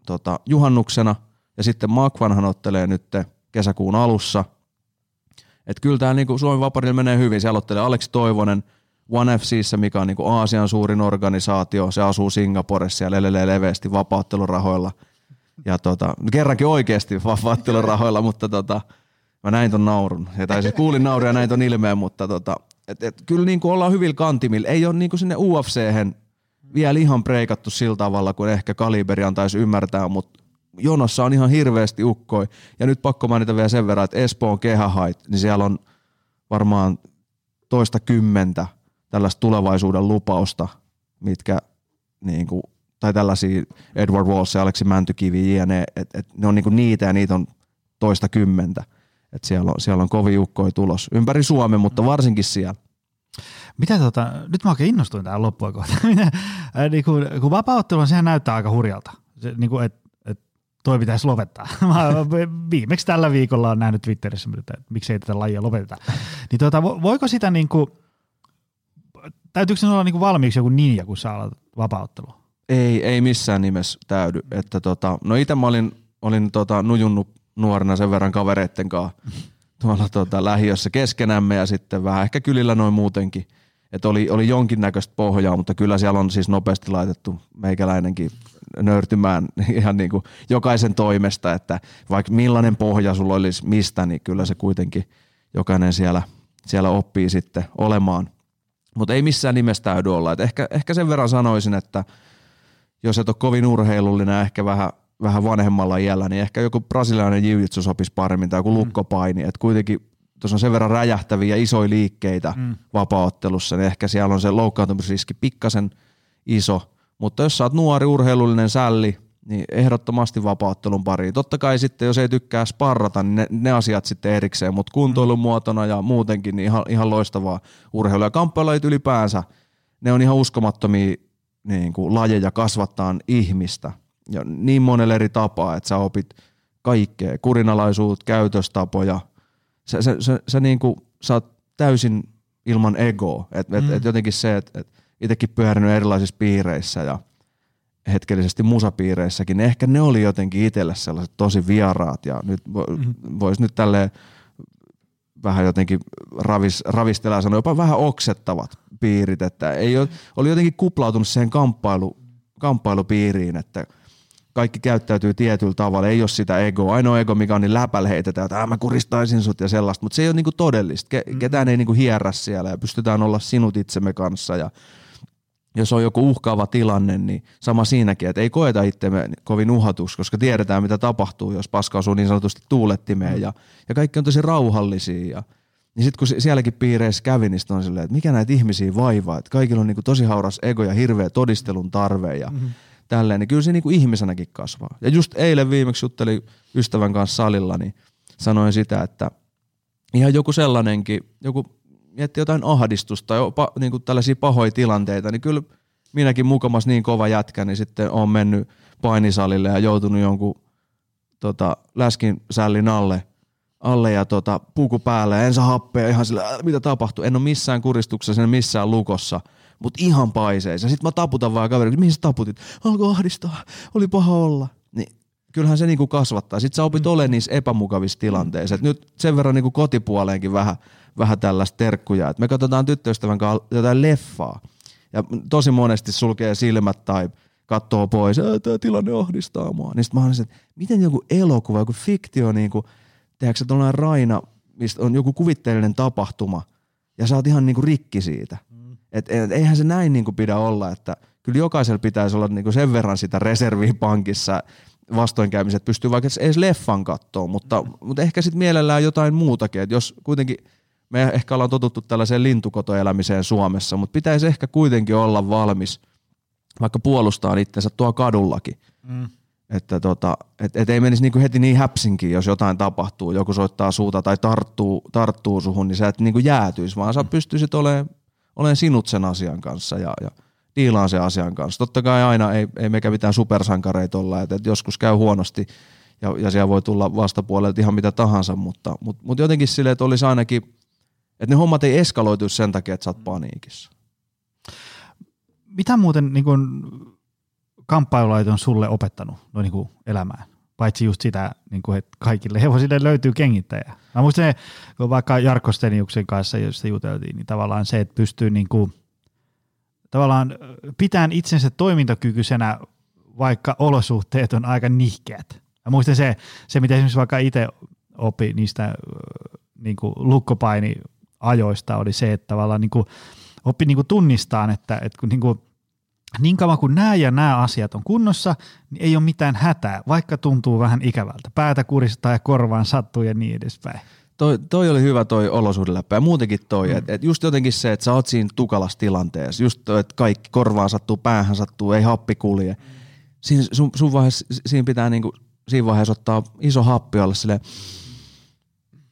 tota, juhannuksena ja sitten Makvanhan ottelee nyt kesäkuun alussa. Että kyllä tämä niinku Suomen vaparilla menee hyvin. Siellä ottelee Aleksi Toivonen, One FCissä, mikä on niinku Aasian suurin organisaatio. Se asuu Singaporessa ja lelelee leveästi vapauttelurahoilla – ja tota, kerrankin oikeasti vaattelurahoilla, mutta tota, mä näin ton naurun. Ja, tai siis kuulin naurun ja näin ton ilmeen, mutta tota, et, et, kyllä niin kuin ollaan hyvillä kantimilla. Ei ole niin kuin sinne ufc vielä ihan preikattu sillä tavalla, kuin ehkä Kaliberi antaisi ymmärtää, mutta jonossa on ihan hirveästi ukkoi. Ja nyt pakko mainita vielä sen verran, että Espoon kehähait, niin siellä on varmaan toista kymmentä tällaista tulevaisuuden lupausta, mitkä niin kuin tai tällaisia Edward Walsh ja Aleksi Mäntykivi jne, että et ne on niinku niitä ja niitä on toista kymmentä. Et siellä, on, siellä on kovin ukkoja tulos ympäri Suomen, mutta varsinkin siellä. Mitä tota, nyt mä oikein innostuin tähän loppua kohta. <laughs> äh, niin kun, kun vapauttelu, sehän näyttää aika hurjalta. Se, niin kuin, et, et toi pitäisi lopettaa. <laughs> Mä viimeksi tällä viikolla on nähnyt Twitterissä, että miksei tätä lajia lopeteta. Niin tota, voiko sitä niin kuin, täytyykö se olla niin kuin valmiiksi joku ninja, kun saa aloitat vapauttelua? Ei, ei missään nimessä täydy. Että tota, no itse mä olin, olin tota, nujunnut nuorena sen verran kavereitten kanssa tuolla tota, lähiössä keskenämme ja sitten vähän ehkä kylillä noin muutenkin. Että oli, oli jonkinnäköistä pohjaa, mutta kyllä siellä on siis nopeasti laitettu meikäläinenkin nöyrtymään <laughs> ihan niin kuin jokaisen toimesta, että vaikka millainen pohja sulla olisi mistä, niin kyllä se kuitenkin jokainen siellä, siellä oppii sitten olemaan. Mutta ei missään nimessä täydy olla. Et ehkä, ehkä sen verran sanoisin, että – jos et ole kovin urheilullinen ehkä vähän, vähän vanhemmalla iällä, niin ehkä joku brasilialainen jiu sopisi paremmin tai joku mm. lukkopaini. Että kuitenkin tuossa on sen verran räjähtäviä isoja liikkeitä mm. vapaattelussa, niin ehkä siellä on se loukkaantumisriski pikkasen iso. Mutta jos sä oot nuori urheilullinen sälli, niin ehdottomasti vapaattelun pariin. Totta kai sitten, jos ei tykkää sparrata, niin ne, ne asiat sitten erikseen, mutta kuntoilun mm. muotona ja muutenkin niin ihan, ihan loistavaa urheilua. Ja kamppailajit ylipäänsä, ne on ihan uskomattomia niin kuin lajeja kasvattaa ihmistä ja niin monella eri tapaa, että sä opit kaikkea, kurinalaisuutta, käytöstapoja. Sä, sä, sä, sä, niin kuin, sä oot täysin ilman egoa. Et, mm. et, et jotenkin se, että et itsekin pyörinyt erilaisissa piireissä ja hetkellisesti musapiireissäkin, ehkä ne oli jotenkin itselle sellaiset tosi vieraat ja nyt mm-hmm. voisi nyt tälleen vähän jotenkin ravis, ravistella ja sanoa, jopa vähän oksettavat piirit, että ei ole, oli jotenkin kuplautunut siihen kamppailu, kamppailupiiriin, että kaikki käyttäytyy tietyllä tavalla, ei ole sitä egoa. Ainoa ego, mikä on niin läpällä heitetään, että mä kuristaisin sut ja sellaista, mutta se ei ole niinku todellista. Ke- mm. ketään ei niinku hierrä siellä ja pystytään olla sinut itsemme kanssa ja jos on joku uhkaava tilanne, niin sama siinäkin, että ei koeta itsemme kovin uhatuksi, koska tiedetään, mitä tapahtuu, jos paska osuu niin sanotusti tuulettimeen ja, ja kaikki on tosi rauhallisia. Ja, niin sitten kun sielläkin piireissä kävi, niin on silleen, että mikä näitä ihmisiä vaivaa, että kaikilla on niin kuin tosi hauras ego ja hirveä todistelun tarve ja mm-hmm. tälleen, niin kyllä se niin kuin ihmisenäkin kasvaa. Ja just eilen viimeksi juttelin ystävän kanssa salilla, niin sanoin sitä, että ihan joku sellainenkin, joku mietti jotain ahdistusta jopa niin kuin tällaisia pahoja tilanteita, niin kyllä minäkin mukamas niin kova jätkä, niin sitten on mennyt painisalille ja joutunut jonkun tota, läskin sällin alle, alle ja tota, puku päälle ja ensin happea ihan sillä, mitä tapahtuu. En ole missään kuristuksessa, en missään lukossa, mutta ihan paiseissa. Sitten mä taputan vaan kaverille, mihin sä taputit? Alkoi ahdistaa, oli paha olla. Niin kyllähän se niinku kasvattaa. Sitten sä opit mm. olemaan niissä epämukavissa tilanteissa. Et nyt sen verran niinku kotipuoleenkin vähän – vähän tällaista terkkuja. Et me katsotaan tyttöystävän kanssa jotain leffaa ja tosi monesti sulkee silmät tai katsoo pois, tämä tilanne ahdistaa mua. Niin sitten mä olisin, että miten joku elokuva, joku fiktio, niin kuin, tehdäänkö tuollainen Raina, mistä on joku kuvitteellinen tapahtuma, ja sä oot ihan niin kuin rikki siitä. Mm. Et, et, eihän se näin niin kuin pidä olla, että kyllä jokaisella pitäisi olla niin kuin sen verran sitä reserviä pankissa vastoinkäymiset, pystyy vaikka edes leffan kattoon, mutta, mm. mutta ehkä sitten mielellään jotain muutakin, että jos kuitenkin – me ehkä ollaan totuttu tällaiseen lintukotoelämiseen Suomessa, mutta pitäisi ehkä kuitenkin olla valmis vaikka puolustaa itsensä tuo kadullakin. Mm. Että tota, et, et ei menisi niinku heti niin häpsinkin, jos jotain tapahtuu, joku soittaa suuta tai tarttuu, tarttuu suhun, niin sä et niinku jäätyisi, vaan sä mm. pystyisit olemaan, olemaan sinut sen asian kanssa ja, ja diilaan sen asian kanssa. Totta kai aina ei, ei mekä mitään supersankareita olla, että et joskus käy huonosti ja, ja siellä voi tulla vastapuolelta ihan mitä tahansa, mutta, mutta, mutta jotenkin silleen, että olisi ainakin – että ne hommat ei eskaloitu sen takia, että sä oot paniikissa. Mitä muuten niin kun, kamppailulait on sulle opettanut no, niin elämään? Paitsi just sitä, niin kuin, että kaikille hevosille löytyy kengittäjä. Mä muistan, kun vaikka Jarkko Steniuksen kanssa, josta juteltiin, niin tavallaan se, että pystyy niin kuin, tavallaan pitämään itsensä toimintakykyisenä, vaikka olosuhteet on aika nihkeät. Mä muistan se, se mitä esimerkiksi vaikka itse opi niistä niin lukkopaini ajoista oli se, että tavallaan niin kuin oppi niin kuin tunnistaa, että, että kun niin, kuin, niin kauan kuin nämä ja nämä asiat on kunnossa, niin ei ole mitään hätää, vaikka tuntuu vähän ikävältä. Päätä kuristaa ja korvaan sattuu ja niin edespäin. Toi, toi oli hyvä toi olosuhdeläppä ja muutenkin toi, mm. että et just jotenkin se, että sä oot siinä tukalassa tilanteessa, just toi, että kaikki korvaan sattuu, päähän sattuu, ei happi kulje. Mm. Siinä, sun, sun vaiheessa, siinä pitää niinku, siinä vaiheessa ottaa iso happi alle silleen,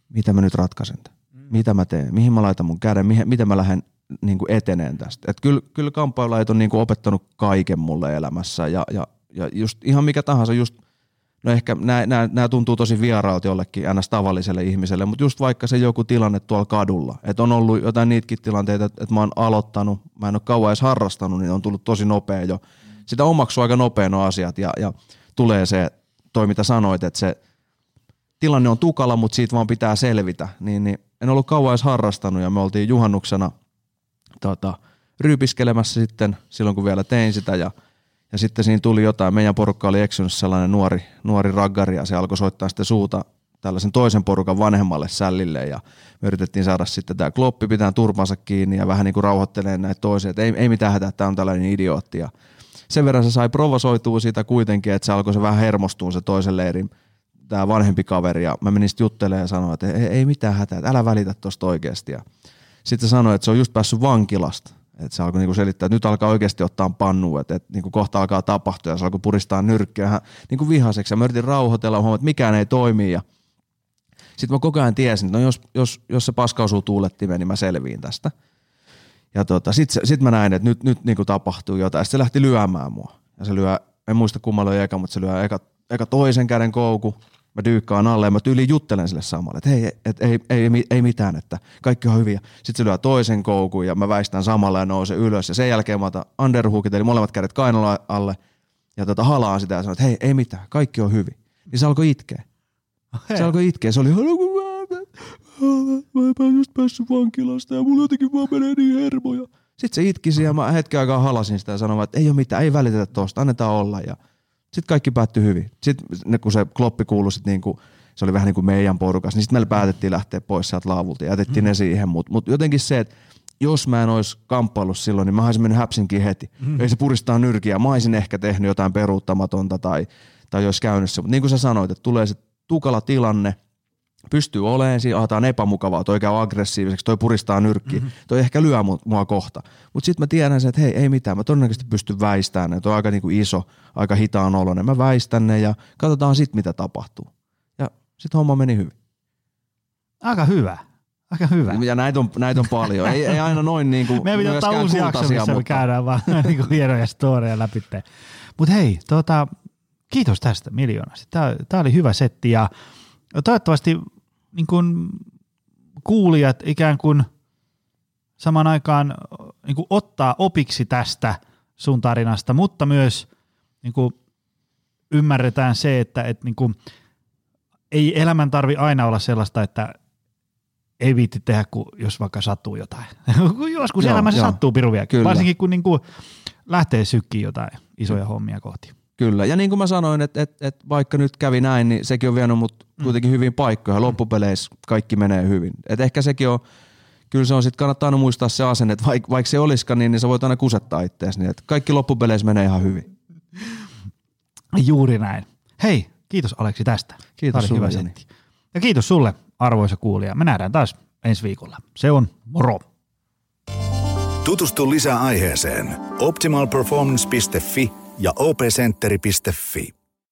mitä mä nyt ratkaisen tämän mitä mä teen, mihin mä laitan mun käden, mihin, miten mä lähden niin kuin eteneen tästä. Et kyllä, kyllä kamppailulajit on niin kuin opettanut kaiken mulle elämässä ja, ja, ja just ihan mikä tahansa, just, no ehkä nämä tuntuu tosi vieraalta jollekin ns. tavalliselle ihmiselle, mutta just vaikka se joku tilanne tuolla kadulla, että on ollut jotain niitäkin tilanteita, että, että mä oon aloittanut, mä en ole kauan edes harrastanut, niin on tullut tosi nopea jo. Sitä omaksuu aika nopea nuo asiat ja, ja tulee se, toi mitä sanoit, että se tilanne on tukala, mutta siitä vaan pitää selvitä, niin, niin en ollut kauan edes harrastanut ja me oltiin juhannuksena tota, ryypiskelemässä sitten silloin, kun vielä tein sitä ja, ja sitten siinä tuli jotain. Meidän porukka oli eksynyt sellainen nuori, nuori raggari ja se alkoi soittaa sitten suuta tällaisen toisen porukan vanhemmalle sällille ja me yritettiin saada sitten tämä kloppi pitää turpansa kiinni ja vähän niin kuin rauhoittelee näitä toisia, että ei, ei mitään hätää, tämä on tällainen idiootti ja sen verran se sai provosoitua siitä kuitenkin, että se alkoi se vähän hermostua se toisen leirin tämä vanhempi kaveri ja mä menin sitten juttelemaan ja sanoin, että ei, ei mitään hätää, että älä välitä tuosta oikeasti. Ja sitten sanoi, että se on just päässyt vankilasta. Että se alkoi niinku selittää, että nyt alkaa oikeasti ottaa pannu, että, että niinku kohta alkaa tapahtua ja se alkoi puristaa nyrkkiä niinku vihaseksi. Ja mä yritin rauhoitella, huomaa, että mikään ei toimi ja sitten mä koko ajan tiesin, että no jos, jos, jos se paska osuu tuulettimeen, niin mä selviin tästä. Ja tota, sitten sit mä näin, että nyt, nyt niinku tapahtuu jotain. Sitten se lähti lyömään mua. Ja se lyö, en muista kummalla oli eka, mutta se lyö eka, eka toisen käden kouku, mä dyykkaan alle ja mä tyyliin juttelen sille samalle, että hei, et, ei, ei, ei, ei mitään, että kaikki on hyviä. Sitten se lyö toisen koukun ja mä väistän samalla ja nouse ylös ja sen jälkeen mä otan underhookit, eli molemmat kädet kainaloa alle ja tota, halaan sitä ja sanoo, että hei, ei mitään, kaikki on hyvin. Niin se alkoi itkeä. Se alkoi itkeä. Se oli, mä en just päässyt vankilasta ja mulla jotenkin vaan menee niin hermoja. Sitten se itkisi ja mä hetken aikaa halasin sitä ja sanoin, että ei ole mitään, ei välitetä tuosta, annetaan olla. Ja sitten kaikki päättyi hyvin. Sitten kun se kloppi kuului sit niinku, se oli vähän niin kuin meidän porukas, niin sitten meillä päätettiin lähteä pois sieltä laavulta ja jätettiin mm. ne siihen. Mutta mut jotenkin se, että jos mä en olisi kamppaillut silloin, niin mä olisin mennyt häpsinkin heti. Mm. Ei se puristaa nyrkiä. Mä olisin ehkä tehnyt jotain peruuttamatonta tai, tai jos käynyt se. Mutta niin kuin sä sanoit, että tulee se tukala tilanne, pystyy olemaan, siinä ahataan epämukavaa, toi käy aggressiiviseksi, toi puristaa nyrkkiä, mm-hmm. toi ehkä lyö mua kohta. Mutta sitten mä tiedän sen, että hei, ei mitään, mä todennäköisesti pystyn väistämään ne, toi on aika niinku iso, aika hitaan oloinen. Mä väistän ne ja katsotaan sitten, mitä tapahtuu. Ja sitten homma meni hyvin. Aika hyvä. Aika hyvä. Ja näitä on, näitä on paljon. ei, ei aina noin <laughs> niin kuin Meidän pitää ottaa uusi jakso, missä mutta... me käydään vaan <laughs> niin kuin hienoja storeja läpi. Mutta hei, tota, kiitos tästä miljoonasta. Tämä, tämä oli hyvä setti ja toivottavasti niin kuin kuulijat ikään kuin saman aikaan niin kuin ottaa opiksi tästä sun tarinasta, mutta myös niin kuin ymmärretään se, että, että niin kuin, ei elämän tarvi aina olla sellaista, että ei viitti tehdä, kun jos vaikka sattuu jotain. <laughs> Joskus joo, elämässä joo. sattuu piruviakin, varsinkin kun niin kuin lähtee sykkiin jotain isoja mm. hommia kohti. Kyllä, ja niin kuin mä sanoin, että, että, että vaikka nyt kävi näin, niin sekin on vienyt mut mm. kuitenkin hyvin paikkoja. Loppupeleissä kaikki menee hyvin. Et ehkä sekin on, kyllä se on sitten kannattaa aina muistaa se asenne, että vaikka, vaikka se olisikaan niin, niin sä voit aina kusettaa itseäsi, niin että kaikki loppupeleissä menee ihan hyvin. Juuri näin. Hei, kiitos Aleksi tästä. Kiitos sulle, hyvä. Ja kiitos sulle, arvoisa kuulija. Me nähdään taas ensi viikolla. Se on moro. Tutustu lisää aiheeseen optimalperformance.fi ja opcenteri.fi.